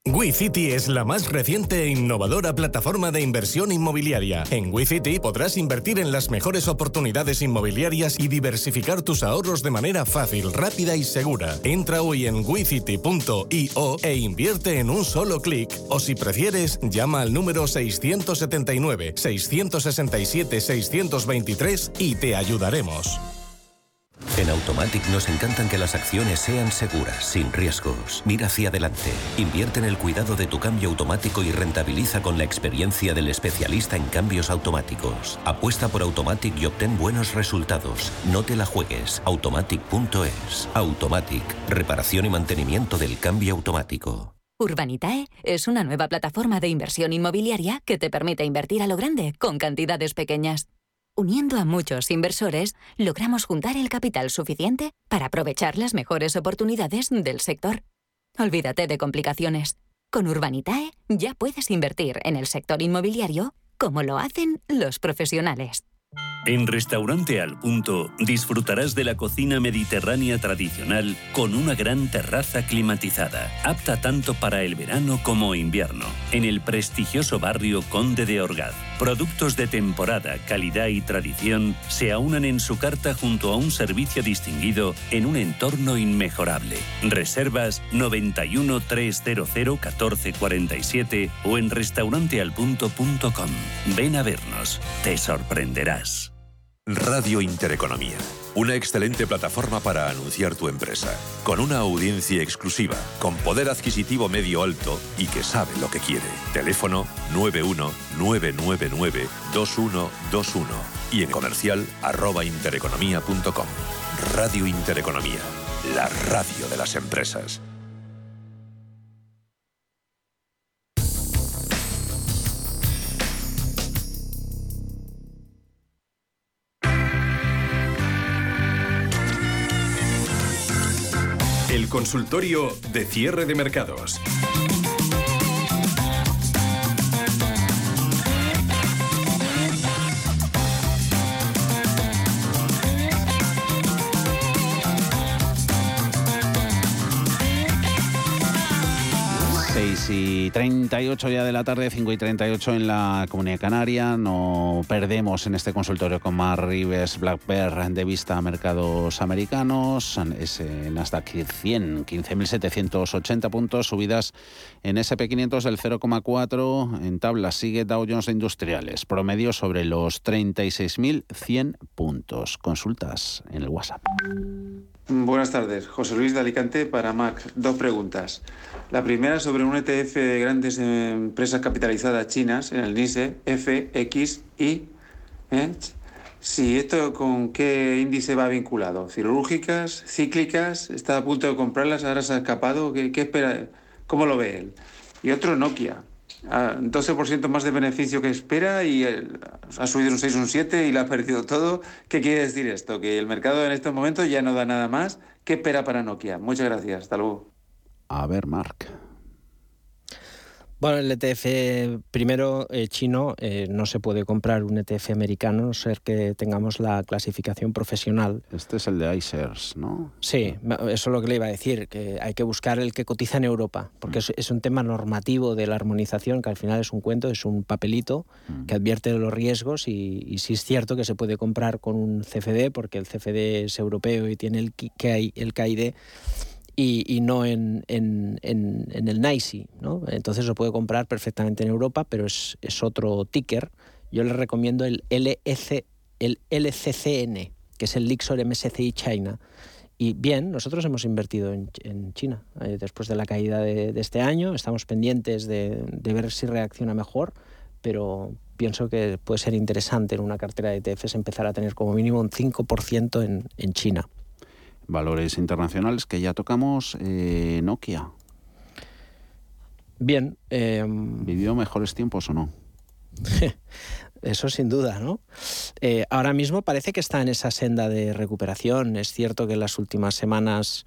[SPEAKER 13] WeCity es la más reciente e innovadora plataforma de inversión inmobiliaria. En WeCity podrás invertir en las mejores oportunidades inmobiliarias y diversificar tus ahorros de manera fácil, rápida y segura. Entra hoy en wecity.io e invierte en un solo clic. O si prefieres, llama al número 679 667 623 y te ayudaremos.
[SPEAKER 5] En Automatic nos encantan que las acciones sean seguras, sin riesgos. Mira hacia adelante. Invierte en el cuidado de tu cambio automático y rentabiliza con la experiencia del especialista en cambios automáticos. Apuesta por Automatic y obtén buenos resultados. No te la juegues. Automatic.es. Automatic. Reparación y mantenimiento del cambio automático.
[SPEAKER 14] Urbanitae es una nueva plataforma de inversión inmobiliaria que te permite invertir a lo grande con cantidades pequeñas. Uniendo a muchos inversores, logramos juntar el capital suficiente para aprovechar las mejores oportunidades del sector. Olvídate de complicaciones. Con Urbanitae ya puedes invertir en el sector inmobiliario como lo hacen los profesionales.
[SPEAKER 3] En Restaurante Al Punto disfrutarás de la cocina mediterránea tradicional con una gran terraza climatizada, apta tanto para el verano como invierno, en el prestigioso barrio Conde de Orgaz. Productos de temporada, calidad y tradición se aunan en su carta junto a un servicio distinguido en un entorno inmejorable. Reservas 91 300 1447 o en restaurantealpunto.com. Ven a vernos, te sorprenderás.
[SPEAKER 15] Radio Intereconomía, una excelente plataforma para anunciar tu empresa, con una audiencia exclusiva, con poder adquisitivo medio alto y que sabe lo que quiere. Teléfono 919992121 y en comercial arroba intereconomía.com. Radio Intereconomía, la radio de las empresas.
[SPEAKER 6] El consultorio de cierre de mercados.
[SPEAKER 7] Y 38 ya de la tarde, 5 y 38 en la Comunidad Canaria. No perdemos en este consultorio con Mar Rives Black Bear de vista a mercados americanos. Ese Nasdaq 100, 15.780 puntos, subidas en SP500 del 0,4. En tabla sigue Dow Jones Industriales, promedio sobre los 36.100 puntos. Consultas en el WhatsApp.
[SPEAKER 16] Buenas tardes, José Luis de Alicante para Mac. Dos preguntas. La primera sobre un ETF de grandes empresas capitalizadas chinas en el NISE FXI. ¿eh? Esto con qué índice va vinculado, cirúrgicas, cíclicas, está a punto de comprarlas, ahora se ha escapado, ¿qué, qué espera? ¿Cómo lo ve él? Y otro Nokia, 12% más de beneficio que espera y ha subido un 6, un 7 y lo ha perdido todo. ¿Qué quiere decir esto? Que el mercado en estos momentos ya no da nada más. ¿Qué espera para Nokia? Muchas gracias. Hasta luego.
[SPEAKER 7] A ver, Marc.
[SPEAKER 10] Bueno, el ETF primero eh, chino eh, no se puede comprar un ETF americano, a no ser que tengamos la clasificación profesional.
[SPEAKER 7] Este es el de ICERS, ¿no?
[SPEAKER 10] Sí, eso es lo que le iba a decir, que hay que buscar el que cotiza en Europa, porque mm. es, un tema normativo de la armonización, que al final es un cuento, es un papelito mm. que advierte de los riesgos y, y, sí es cierto que se puede comprar con un CFD, porque el CFD es europeo y tiene el, el KID y, no en, en, en, el NICE. ¿no? Entonces lo puede comprar perfectamente en Europa, pero es, es otro ticker. Yo le recomiendo el, LEC, el LCCN, que es el Lixor MSCI China. Y bien, nosotros hemos invertido en, en China eh, después de la caída de, de, este año. Estamos pendientes de, de, ver si reacciona mejor, pero pienso que puede ser interesante en una cartera de ETFs empezar a tener como mínimo un 5% en, en China
[SPEAKER 7] valores internacionales que ya tocamos, eh, Nokia.
[SPEAKER 10] Bien.
[SPEAKER 7] Em, ¿Vivió mejores tiempos o no? <laughs>
[SPEAKER 10] Eso sin duda, ¿no? Eh, ahora mismo parece que está en esa senda de recuperación. Es cierto que en las últimas semanas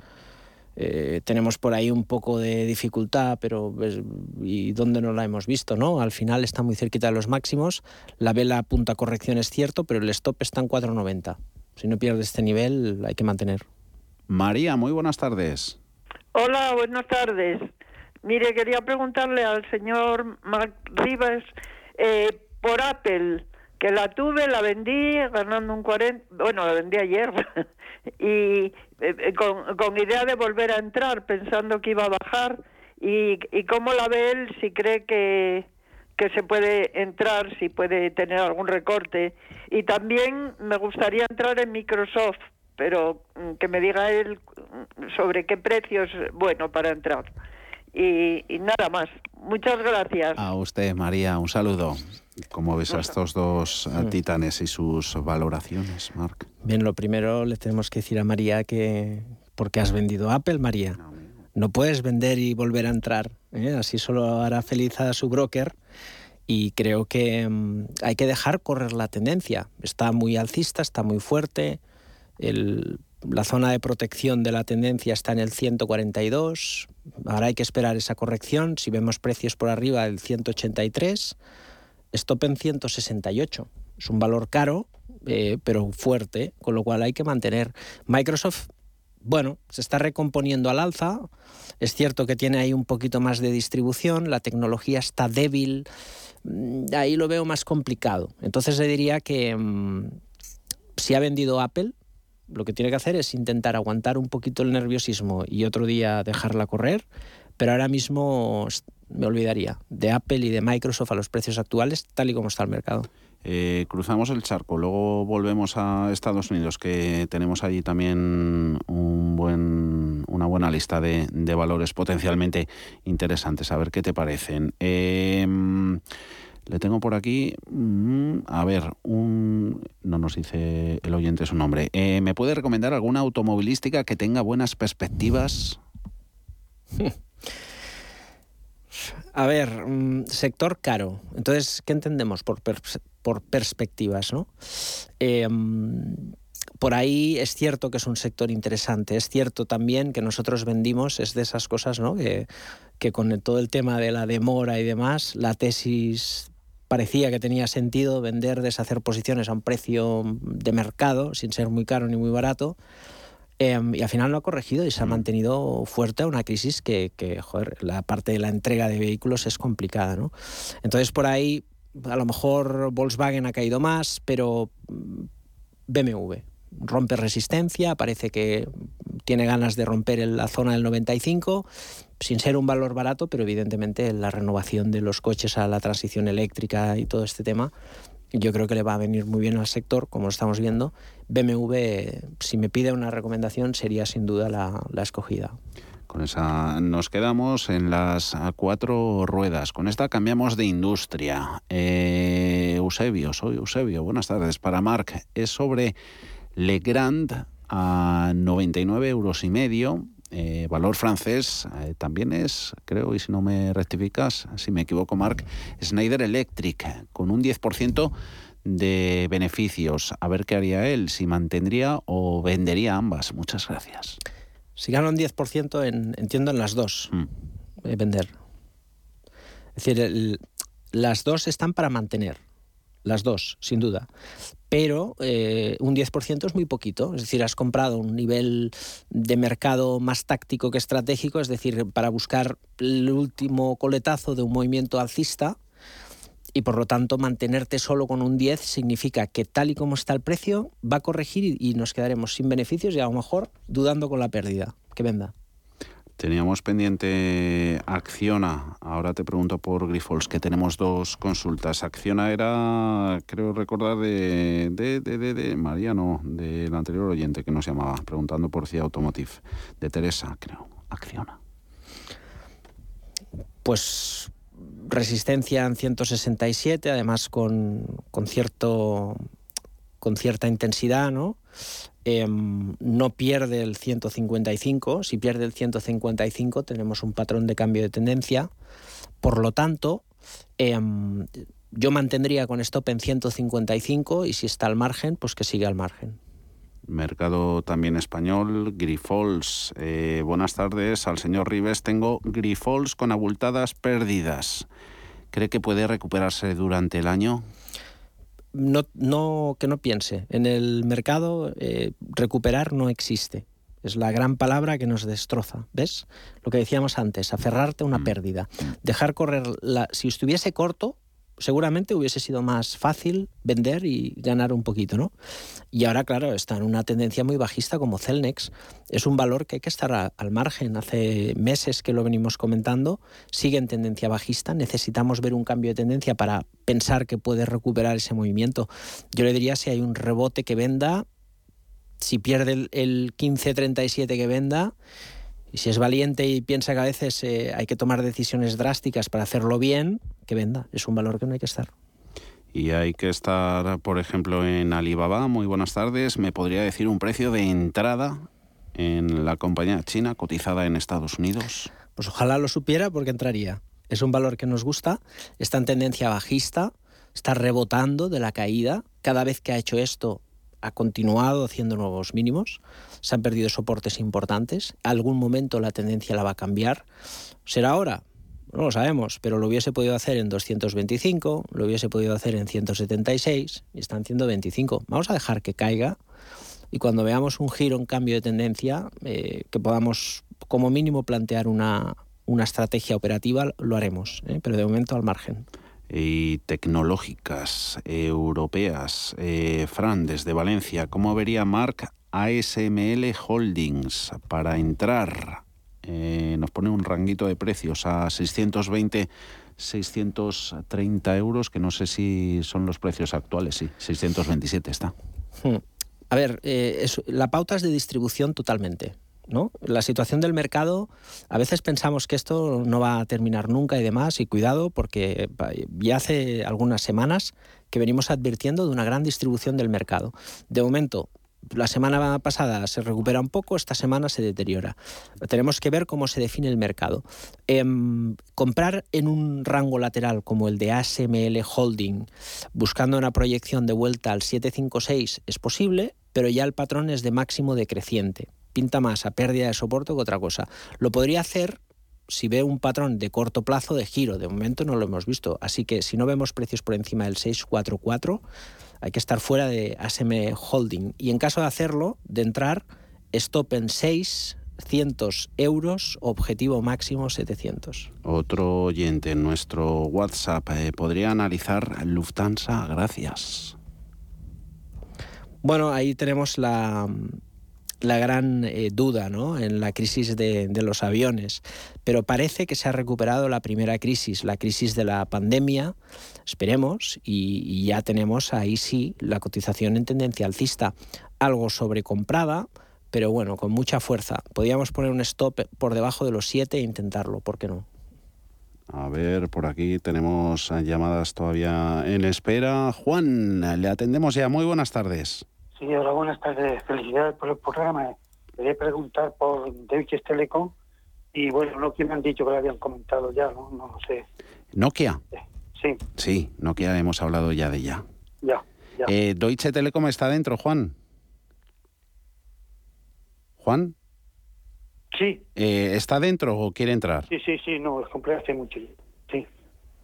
[SPEAKER 10] eh, tenemos por ahí un poco de dificultad, pero pues, ¿y dónde no la hemos visto? ¿no? Al final está muy cerquita de los máximos. La vela apunta a corrección, es cierto, pero el stop está en 4,90. Si no pierde este nivel, hay que mantener.
[SPEAKER 7] María, muy buenas tardes.
[SPEAKER 17] Hola, buenas tardes. Mire, quería preguntarle al señor Mark Rivas eh, por Apple, que la tuve, la vendí ganando un 40, bueno, la vendí ayer, <laughs> y eh, con, idea de volver a entrar, pensando que iba a bajar, y, y cómo la ve él, si cree que, que se puede entrar, si puede tener algún recorte. Y también me gustaría entrar en Microsoft pero mm, que me diga él mm, sobre qué precios bueno para entrar. Y, nada más. Muchas gracias.
[SPEAKER 7] A usted, María, un saludo. ¿Cómo ves a estos dos mm. titanes y sus valoraciones, Marc?
[SPEAKER 10] Bien, lo primero le tenemos que decir a María que... porque has vendido Apple, María? No puedes vender y volver a entrar. ¿eh? Así solo hará feliz a su broker y creo que hay que dejar correr la tendencia. Está muy alcista, está muy fuerte, la zona de protección de la tendencia está en el 142. Ahora hay que esperar esa corrección. Si vemos precios por arriba del 183, stop en 168. Es un valor caro, eh, pero fuerte, con lo cual hay que mantener. Microsoft, bueno, se está recomponiendo al alza. Es cierto que tiene ahí un poquito más de distribución, la tecnología está débil. Mm, ahí lo veo más complicado. Entonces le diría que mm, si ha vendido Apple, lo que tiene que hacer es intentar aguantar un poquito el nerviosismo y otro día dejarla correr, pero ahora mismo me olvidaría de Apple y de Microsoft a los precios actuales, tal y como está el mercado.
[SPEAKER 7] Eh, cruzamos el charco, luego volvemos a Estados Unidos, que tenemos allí también un buen, una buena lista de, de valores potencialmente interesantes. A ver qué te parecen. Eh, le tengo por aquí, mm, a ver, un, no nos dice el oyente su nombre. Eh, ¿Me puede recomendar alguna automovilística que tenga buenas perspectivas? <laughs>
[SPEAKER 10] A ver, mm, sector caro. Entonces, ¿qué entendemos por, por perspectivas? ¿no? Mm, por ahí es cierto que es un sector interesante. Es cierto también que nosotros vendimos, es de esas cosas ¿no? que, que con todo el tema de la demora y demás, la tesis parecía que tenía sentido vender, deshacer posiciones a un precio de mercado, sin ser muy caro ni muy barato. Em, y al final lo ha corregido y se ha mm. mantenido fuerte a una crisis que, joder, la parte de la entrega de vehículos es complicada. ¿no? Entonces, por ahí, a lo mejor Volkswagen ha caído más, pero mm, BMW rompe resistencia, parece que tiene ganas de romper la zona del 95 sin ser un valor barato, pero evidentemente la renovación de los coches a la transición eléctrica y todo este tema, yo creo que le va a venir muy bien al sector, como lo estamos viendo. BMW, si me pide una recomendación, sería sin duda la, escogida.
[SPEAKER 7] Con esa nos quedamos en las cuatro ruedas. Con esta cambiamos de industria. Eh, Eusebio, soy Eusebio. Buenas tardes. Para Marc, es sobre Legrand a 99 euros y medio. Eh, valor francés eh, también es, creo, y si no me rectificas, si me equivoco, Mark, Schneider Electric, con un 10% de beneficios. A ver qué haría él, si mantendría o vendería ambas. Muchas gracias.
[SPEAKER 10] Si gana un 10%, en, entiendo en las dos, mm. eh, vender. Es decir, las dos están para mantener las dos, sin duda. Pero eh, un 10% es muy poquito, es decir, has comprado un nivel de mercado más táctico que estratégico, es decir, para buscar el último coletazo de un movimiento alcista y por lo tanto mantenerte solo con un 10 significa que tal y como está el precio va a corregir y nos quedaremos sin beneficios y a lo mejor dudando con la pérdida que venda.
[SPEAKER 7] Teníamos pendiente Acciona. Ahora te pregunto por Grifols, que tenemos dos consultas. Acciona era, creo recordar, de, de, de, de, Mariano, del anterior oyente que nos llamaba, preguntando por CIA Automotive. De Teresa, creo. Acciona.
[SPEAKER 10] Pues resistencia en 167, además con, con, cierto, con cierta intensidad, ¿no? Em, no pierde el 155. Si pierde el 155 tenemos un patrón de cambio de tendencia. Por lo tanto, em, yo mantendría con stop en 155 y si está al margen, pues que siga al margen.
[SPEAKER 7] Mercado también español, Grifols. Eh, buenas tardes al señor Rives. Tengo Grifols con abultadas pérdidas. ¿Cree que puede recuperarse durante el año?
[SPEAKER 10] No, no, que no piense. En el mercado eh, recuperar no existe. Es la gran palabra que nos destroza. ¿Ves? Lo que decíamos antes, aferrarte a una mm. pérdida. Dejar correr la. Si estuviese corto, seguramente hubiese sido más fácil vender y ganar un poquito, ¿no? Y ahora, claro, está en una tendencia muy bajista como Celnex. Es un valor que hay que estar al margen. Hace meses que lo venimos comentando, sigue en tendencia bajista. Necesitamos ver un cambio de tendencia para pensar que puede recuperar ese movimiento. Yo le diría si hay un rebote que venda si pierde el, el 15.37 que venda, y si es valiente y piensa que a veces eh, hay que tomar decisiones drásticas para hacerlo bien, que venda. Es un valor que no hay que estar.
[SPEAKER 7] Y hay que estar, por ejemplo, en Alibaba. Muy buenas tardes. ¿Me podría decir un precio de entrada en la compañía china cotizada en Estados Unidos?
[SPEAKER 10] Pues ojalá lo supiera porque entraría. Es un valor que nos gusta, está en tendencia bajista, está rebotando de la caída. Cada vez que ha hecho esto, ha continuado haciendo nuevos mínimos, se han perdido soportes importantes, algún momento la tendencia la va a cambiar. ¿Será ahora? No lo sabemos, pero lo hubiese podido hacer en 225, lo hubiese podido hacer en 176 y está en 125. Vamos a dejar que caiga y cuando veamos un giro, un cambio de tendencia, eh, que podamos como mínimo plantear una, una estrategia operativa, lo haremos, ¿eh? pero de momento al margen
[SPEAKER 7] y tecnológicas europeas. Eh, Fran, desde Valencia, ¿cómo vería Mark ASML Holdings para entrar? Eh, nos pone un ranguito de precios a 620 630 euros, que no sé si son los precios actuales, sí, 627 está.
[SPEAKER 10] Hmm. A ver, eh, la pauta es de distribución totalmente. ¿No? La situación del mercado, a veces pensamos que esto no va a terminar nunca y demás, y cuidado porque ya hace algunas semanas que venimos advirtiendo de una gran distribución del mercado. De momento, la semana pasada se recupera un poco, esta semana se deteriora. Tenemos que ver cómo se define el mercado. Em, comprar en un rango lateral como el de ASML Holding, buscando una proyección de vuelta al 756, es posible, pero ya el patrón es de máximo decreciente pinta más a pérdida de soporte que otra cosa. Lo podría hacer si ve un patrón de corto plazo de giro. De momento no lo hemos visto. Así que si no vemos precios por encima del 644, hay que estar fuera de ASM Holding. Y en caso de hacerlo, de entrar, stop en 600 euros, objetivo máximo 700.
[SPEAKER 7] Otro oyente en nuestro WhatsApp eh, podría analizar Lufthansa. Gracias.
[SPEAKER 10] Bueno, ahí tenemos la, la gran eh, duda ¿no? en la crisis de, los aviones, pero parece que se ha recuperado la primera crisis, la crisis de la pandemia, esperemos, y, ya tenemos ahí sí la cotización en tendencia alcista, algo sobrecomprada, pero bueno, con mucha fuerza. Podríamos poner un stop por debajo de los 7 e intentarlo, ¿por qué no?
[SPEAKER 7] A ver, por aquí tenemos llamadas todavía en espera. Juan, le atendemos ya. Muy buenas tardes.
[SPEAKER 18] Sí, hola, buenas tardes. Felicidades por el programa. Quería preguntar por Deutsche Telekom y bueno, Nokia me han dicho que lo habían comentado ya, ¿no? No lo sé.
[SPEAKER 7] ¿Nokia?
[SPEAKER 18] Sí.
[SPEAKER 7] Sí, Nokia hemos hablado ya de
[SPEAKER 18] ya. Ya, ya.
[SPEAKER 7] Eh, ¿Deutsche Telekom está dentro, Juan? ¿Juan?
[SPEAKER 18] Sí.
[SPEAKER 7] Eh, ¿Está dentro o quiere entrar?
[SPEAKER 18] Sí, sí, sí, no, compré hace mucho. Sí.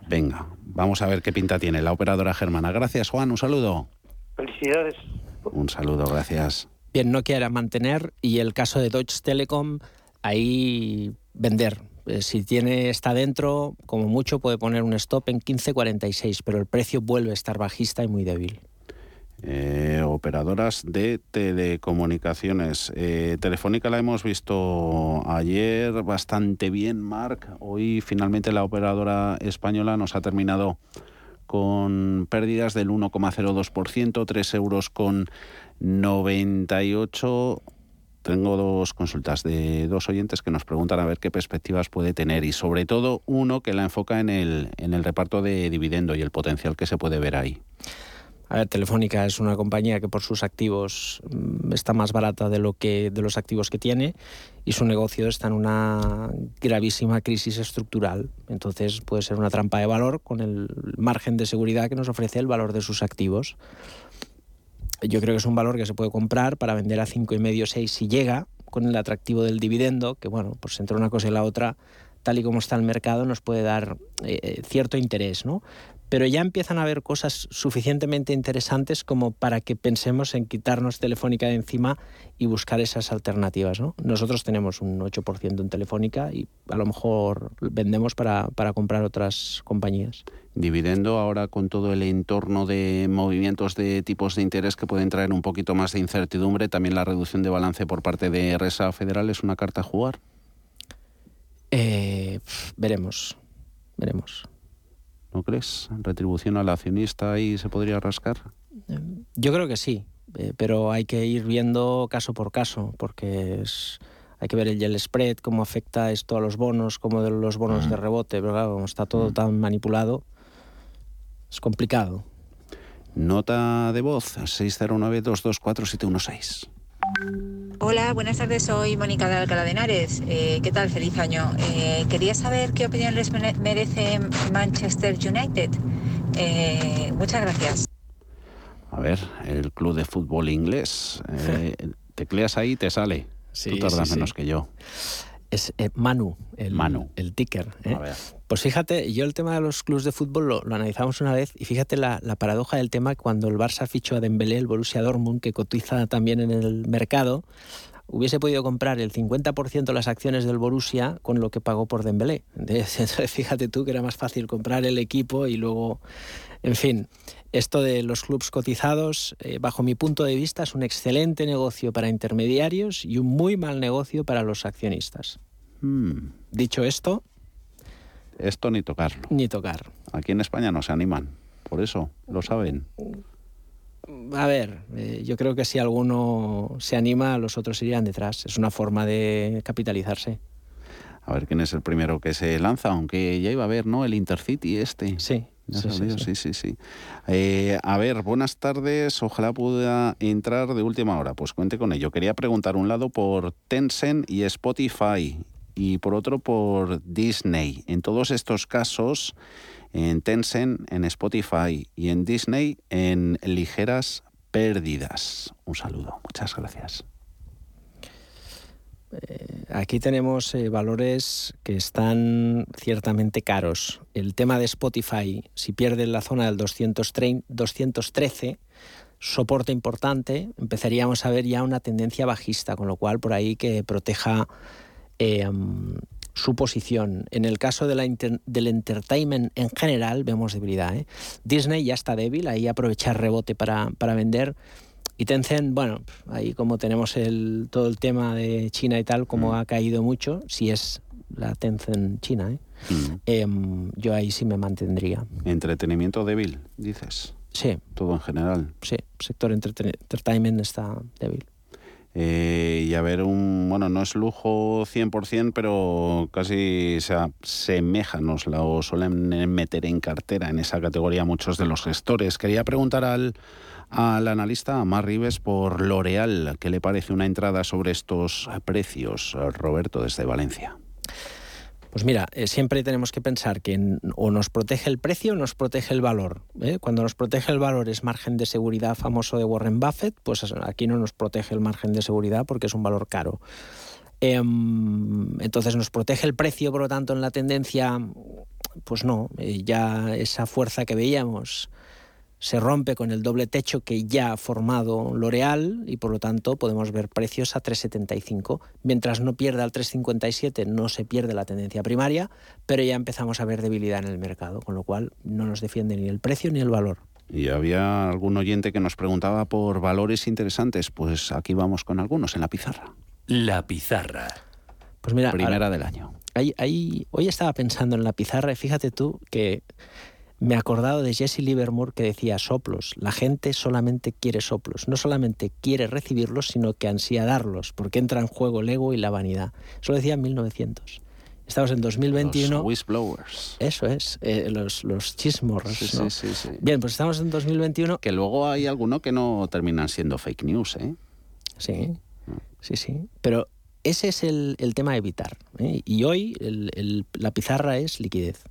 [SPEAKER 7] Venga, vamos a ver qué pinta tiene la operadora germana. Gracias, Juan, un saludo.
[SPEAKER 18] Felicidades.
[SPEAKER 7] Un saludo, gracias.
[SPEAKER 10] Bien, no quiera mantener y el caso de Deutsche Telekom, ahí vender. Eh, si tiene está dentro, como mucho puede poner un stop en 15.46, pero el precio vuelve a estar bajista y muy débil.
[SPEAKER 7] Eh, operadoras de telecomunicaciones. Eh, Telefónica la hemos visto ayer bastante bien, Marc. Hoy finalmente la operadora española nos ha terminado con pérdidas del 1,02%, 3 euros con 98. Tengo dos consultas de dos oyentes que nos preguntan a ver qué perspectivas puede tener y sobre todo uno que la enfoca en el, en el reparto de dividendo y el potencial que se puede ver ahí.
[SPEAKER 10] A ver, Telefónica es una compañía que por sus activos mm, está más barata de lo que de los activos que tiene y su negocio está en una gravísima crisis estructural. Entonces puede ser una trampa de valor con el margen de seguridad que nos ofrece el valor de sus activos. Yo creo que es un valor que se puede comprar para vender a cinco y medio, 6 si llega con el atractivo del dividendo, que bueno, pues entre una cosa y la otra tal y como está el mercado, nos puede dar eh, eh, cierto interés, ¿no? Pero ya empiezan a haber cosas suficientemente interesantes como para que pensemos en quitarnos Telefónica de encima y buscar esas alternativas. ¿no? Nosotros tenemos un 8% en Telefónica y a lo mejor vendemos para, para comprar otras compañías.
[SPEAKER 7] Dividendo ahora con todo el entorno de movimientos de tipos de interés que pueden traer un poquito más de incertidumbre, también la reducción de balance por parte de Resa Federal es una carta a jugar.
[SPEAKER 10] Eh, veremos, veremos.
[SPEAKER 7] ¿No crees? ¿Retribución al accionista ahí se podría rascar?
[SPEAKER 10] Yo creo que sí. eh, pero hay que ir viendo caso por caso, porque es, hay que ver el, el spread, cómo afecta esto a los bonos, cómo de los bonos de rebote, pero claro, como está todo tan manipulado, es complicado.
[SPEAKER 7] Nota de voz 609-224-716.
[SPEAKER 19] Hola, buenas tardes. Soy Mónica de Alcalá de Henares. Eh, ¿Qué tal? Feliz año. Eh, quería saber qué opinión les mere- merece Manchester United. Eh, muchas gracias.
[SPEAKER 7] A ver, el club de fútbol inglés. <laughs> Eh, tecleas ahí y te sale.
[SPEAKER 10] Sí,
[SPEAKER 7] Tú tardas
[SPEAKER 10] sí, sí.
[SPEAKER 7] menos que yo.
[SPEAKER 10] Es eh, Manu, el,
[SPEAKER 7] Manu.
[SPEAKER 10] el ticker. ¿eh?
[SPEAKER 7] A ver.
[SPEAKER 10] Pues fíjate, yo el tema de los clubes de fútbol lo, lo analizamos una vez y fíjate la, la paradoja del tema cuando el Barça fichó a Dembélé, el Borussia Dortmund, que cotiza también en el mercado, hubiese podido comprar el 50% de las acciones del Borussia con lo que pagó por Dembélé. <laughs> Entonces, fíjate tú que era más fácil comprar el equipo y luego, en fin, esto de los clubes cotizados, eh, bajo mi punto de vista, es un excelente negocio para intermediarios y un muy mal negocio para los accionistas.
[SPEAKER 7] Hmm,
[SPEAKER 10] Dicho esto,
[SPEAKER 7] esto ni tocarlo.
[SPEAKER 10] ni tocar.
[SPEAKER 7] Aquí en España no se animan. Por eso, lo saben.
[SPEAKER 10] A ver, eh, yo creo que si alguno se anima, los otros irían detrás. Es una forma de capitalizarse.
[SPEAKER 7] A ver quién es el primero que se lanza, aunque ya iba a ver, ¿no? El Intercity este.
[SPEAKER 10] Sí. Sí, sí. sí,
[SPEAKER 7] sí, sí. Eh, a ver, buenas tardes. Ojalá pueda entrar de última hora. Pues cuente con ello. Quería preguntar un lado por Tencent y Spotify y por otro por Disney. En todos estos casos, en Tencent, en Spotify y en Disney, en ligeras pérdidas. Un saludo. Muchas gracias.
[SPEAKER 10] Aquí tenemos eh, valores que están ciertamente caros. El tema de Spotify, si pierde la zona del 230 213, soporte importante, empezaríamos a ver ya una tendencia bajista, con lo cual por ahí que proteja eh, su posición. En el caso de la inter- del entertainment en general, vemos debilidad. ¿eh? Disney ya está débil, ahí aprovechar rebote para, para vender. Y Tencent, bueno, ahí como tenemos el, todo el tema de China y tal, como ha caído mucho, si es la Tencent China, ¿eh? Em, yo ahí sí me mantendría.
[SPEAKER 7] Entretenimiento débil, dices.
[SPEAKER 10] Sí.
[SPEAKER 7] Todo en general.
[SPEAKER 10] Sí, sector entertainment está débil.
[SPEAKER 7] Eh, y a ver, un, bueno, no es lujo 100%, pero casi se asemeja, nos lo suelen meter en cartera en esa categoría muchos de los gestores. Quería preguntar al, al analista Mar Rives por L'Oreal, ¿qué le parece una entrada sobre estos precios? Roberto, desde Valencia.
[SPEAKER 10] Pues mira, eh, siempre tenemos que pensar que o nos protege el precio o nos protege el valor. ¿eh? Cuando nos protege el valor es margen de seguridad famoso de Warren Buffett, pues aquí no nos protege el margen de seguridad porque es un valor caro. Em, entonces nos protege el precio, por lo tanto, en la tendencia, pues no, eh, ya esa fuerza que veíamos se rompe con el doble techo que ya ha formado L'Oreal y por lo tanto podemos ver precios a 3,75. Mientras no pierda el 3,57 no se pierde la tendencia primaria, pero ya empezamos a ver debilidad en el mercado, con lo cual no nos defiende ni el precio ni el valor.
[SPEAKER 7] Y había algún oyente que nos preguntaba por valores interesantes, pues aquí vamos con algunos en la pizarra.
[SPEAKER 3] La pizarra.
[SPEAKER 10] Pues mira,
[SPEAKER 7] Primera
[SPEAKER 10] ahora-
[SPEAKER 7] del año.
[SPEAKER 10] Ahí, ahí- hoy estaba pensando en la pizarra y fíjate tú que me he acordado de Jesse Livermore que decía soplos. La gente solamente quiere soplos. No solamente quiere recibirlos, sino que ansía darlos, porque entra en juego el ego y la vanidad. Eso lo decía en 1900. Estamos en 2021.
[SPEAKER 7] Los whistleblowers.
[SPEAKER 10] Eso es, eh, los, los chismorros.
[SPEAKER 7] Sí,
[SPEAKER 10] ¿no?
[SPEAKER 7] sí, sí.
[SPEAKER 10] Bien, pues estamos en 2021.
[SPEAKER 7] Que luego hay alguno que no terminan siendo fake news, ¿eh?
[SPEAKER 10] Sí, sí, sí. Pero ese es el, el tema a evitar. ¿eh? Y hoy el- el- la pizarra es liquidez.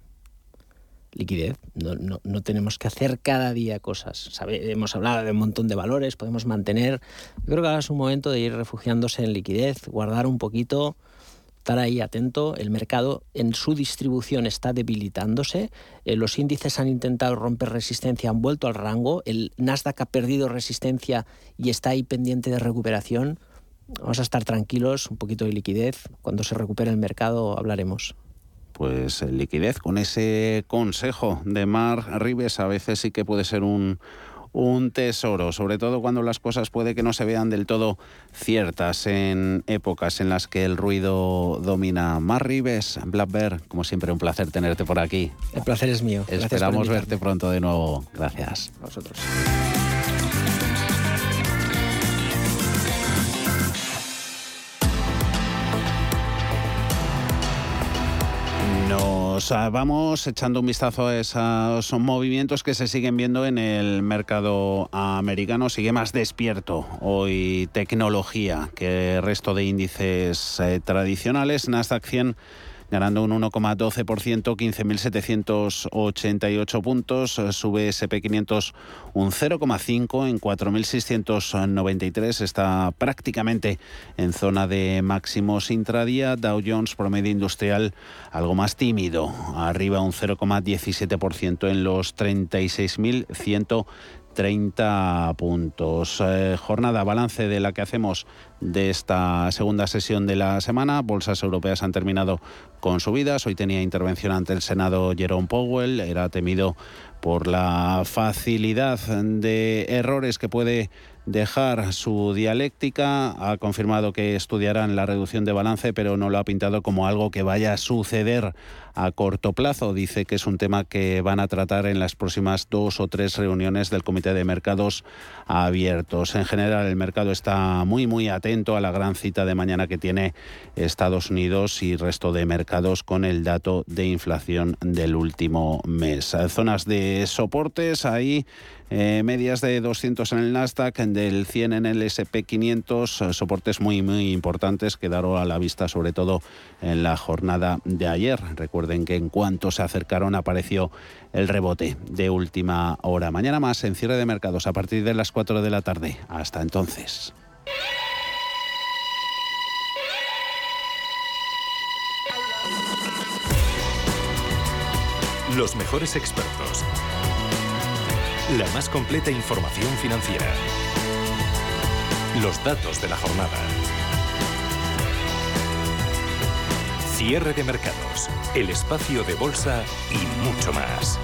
[SPEAKER 10] Liquidez. No, no- no tenemos que hacer cada día cosas. Sabe- hemos hablado de un montón de valores, podemos mantener. Creo que ahora es un momento de ir refugiándose en liquidez, guardar un poquito, estar ahí atento. El mercado en su distribución está debilitándose. Eh, los índices han intentado romper resistencia, han vuelto al rango. El Nasdaq ha perdido resistencia y está ahí pendiente de recuperación. Vamos a estar tranquilos, un poquito de liquidez. Cuando se recupere el mercado hablaremos.
[SPEAKER 7] Pues eh, liquidez con ese consejo de Mar Rives a veces sí que puede ser un, un tesoro, sobre todo cuando las cosas puede que no se vean del todo ciertas en épocas en las que el ruido domina. Mar Rives, Black Bear, como siempre un placer tenerte por aquí.
[SPEAKER 10] El placer es mío. Gracias
[SPEAKER 7] Esperamos verte pronto de nuevo. Gracias.
[SPEAKER 10] A vosotros.
[SPEAKER 7] Vamos echando un vistazo a esos movimientos que se siguen viendo en el mercado americano. Sigue más despierto hoy tecnología que el resto de índices eh, tradicionales. Nasdaq 100 ganando un 1,12%, 15.788 puntos. Sube SP500 un 0,5 en 4.693. Está prácticamente en zona de máximos intradía. Dow Jones promedio industrial algo más tímido, arriba un 0,17% en los 36.100 30 puntos. Eh, jornada balance de la que hacemos de esta segunda sesión de la semana. Bolsas europeas han terminado con subidas. Hoy tenía intervención ante el Senado Jerome Powell. Era temido por la facilidad de errores que puede dejar su dialéctica. Ha confirmado que estudiarán la reducción de balance, pero no lo ha pintado como algo que vaya a suceder a corto plazo. Dice que es un tema que van a tratar en las próximas dos o tres reuniones del Comité de Mercados Abiertos. En general, el mercado está muy, muy atento a la gran cita de mañana que tiene Estados Unidos y resto de mercados con el dato de inflación del último mes. Zonas de soportes, ahí eh, medias de 200 en el Nasdaq, del 100 en el SP500, soportes muy, muy importantes quedaron a la vista sobre todo en la jornada de ayer. Recuerden que en cuanto se acercaron apareció el rebote de última hora. Mañana más en cierre de mercados a partir de las 4 de la tarde. Hasta entonces.
[SPEAKER 6] Los mejores expertos. La más completa información financiera. Los datos de la jornada. Cierre de mercados, el espacio de bolsa y mucho más.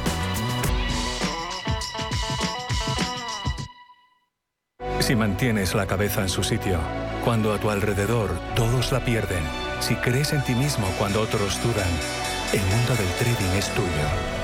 [SPEAKER 6] Si mantienes la cabeza en su sitio, cuando a tu alrededor todos la pierden, si crees en ti mismo cuando otros dudan, el mundo del trading es tuyo.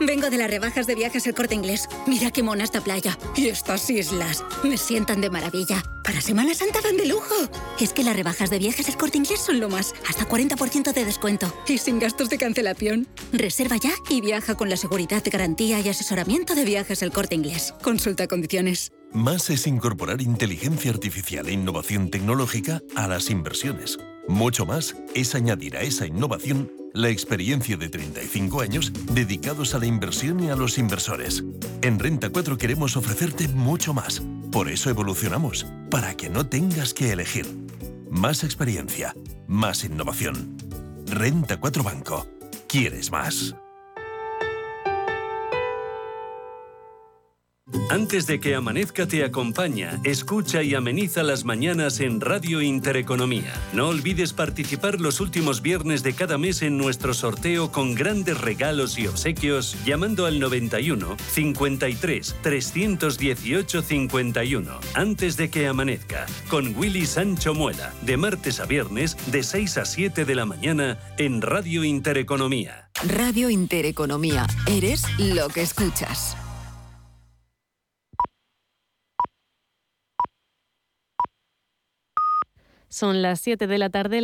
[SPEAKER 20] vengo de las rebajas de viajes El Corte Inglés. Mira qué mona esta playa. Y estas islas. Me sientan de maravilla. Para Semana Santa van de lujo. Es que las rebajas de viajes El Corte Inglés son lo más. Hasta 40% de descuento. Y sin gastos de cancelación. Reserva ya y viaja con la seguridad garantía y asesoramiento de viajes El Corte Inglés. Consulta condiciones.
[SPEAKER 21] Más es incorporar inteligencia artificial e innovación tecnológica a las inversiones. Mucho más es añadir a esa innovación la experiencia de 35 años dedicados a la inversión y a los inversores. En Renta 4 queremos ofrecerte mucho más. Por eso evolucionamos, para que no tengas que elegir. Más experiencia, más innovación. Renta 4 Banco. ¿Quieres más?
[SPEAKER 3] Antes de que amanezca te acompaña, escucha y ameniza las mañanas en Radio Intereconomía. No olvides participar los últimos viernes de cada mes en nuestro sorteo con grandes regalos y obsequios llamando al 91 53 318 51. Antes de que amanezca, con Willy Sancho Muela, de martes a viernes de 6 a 7 de la mañana en Radio Intereconomía.
[SPEAKER 22] Radio Intereconomía. Eres lo que escuchas.
[SPEAKER 23] Son las 7 de la tarde.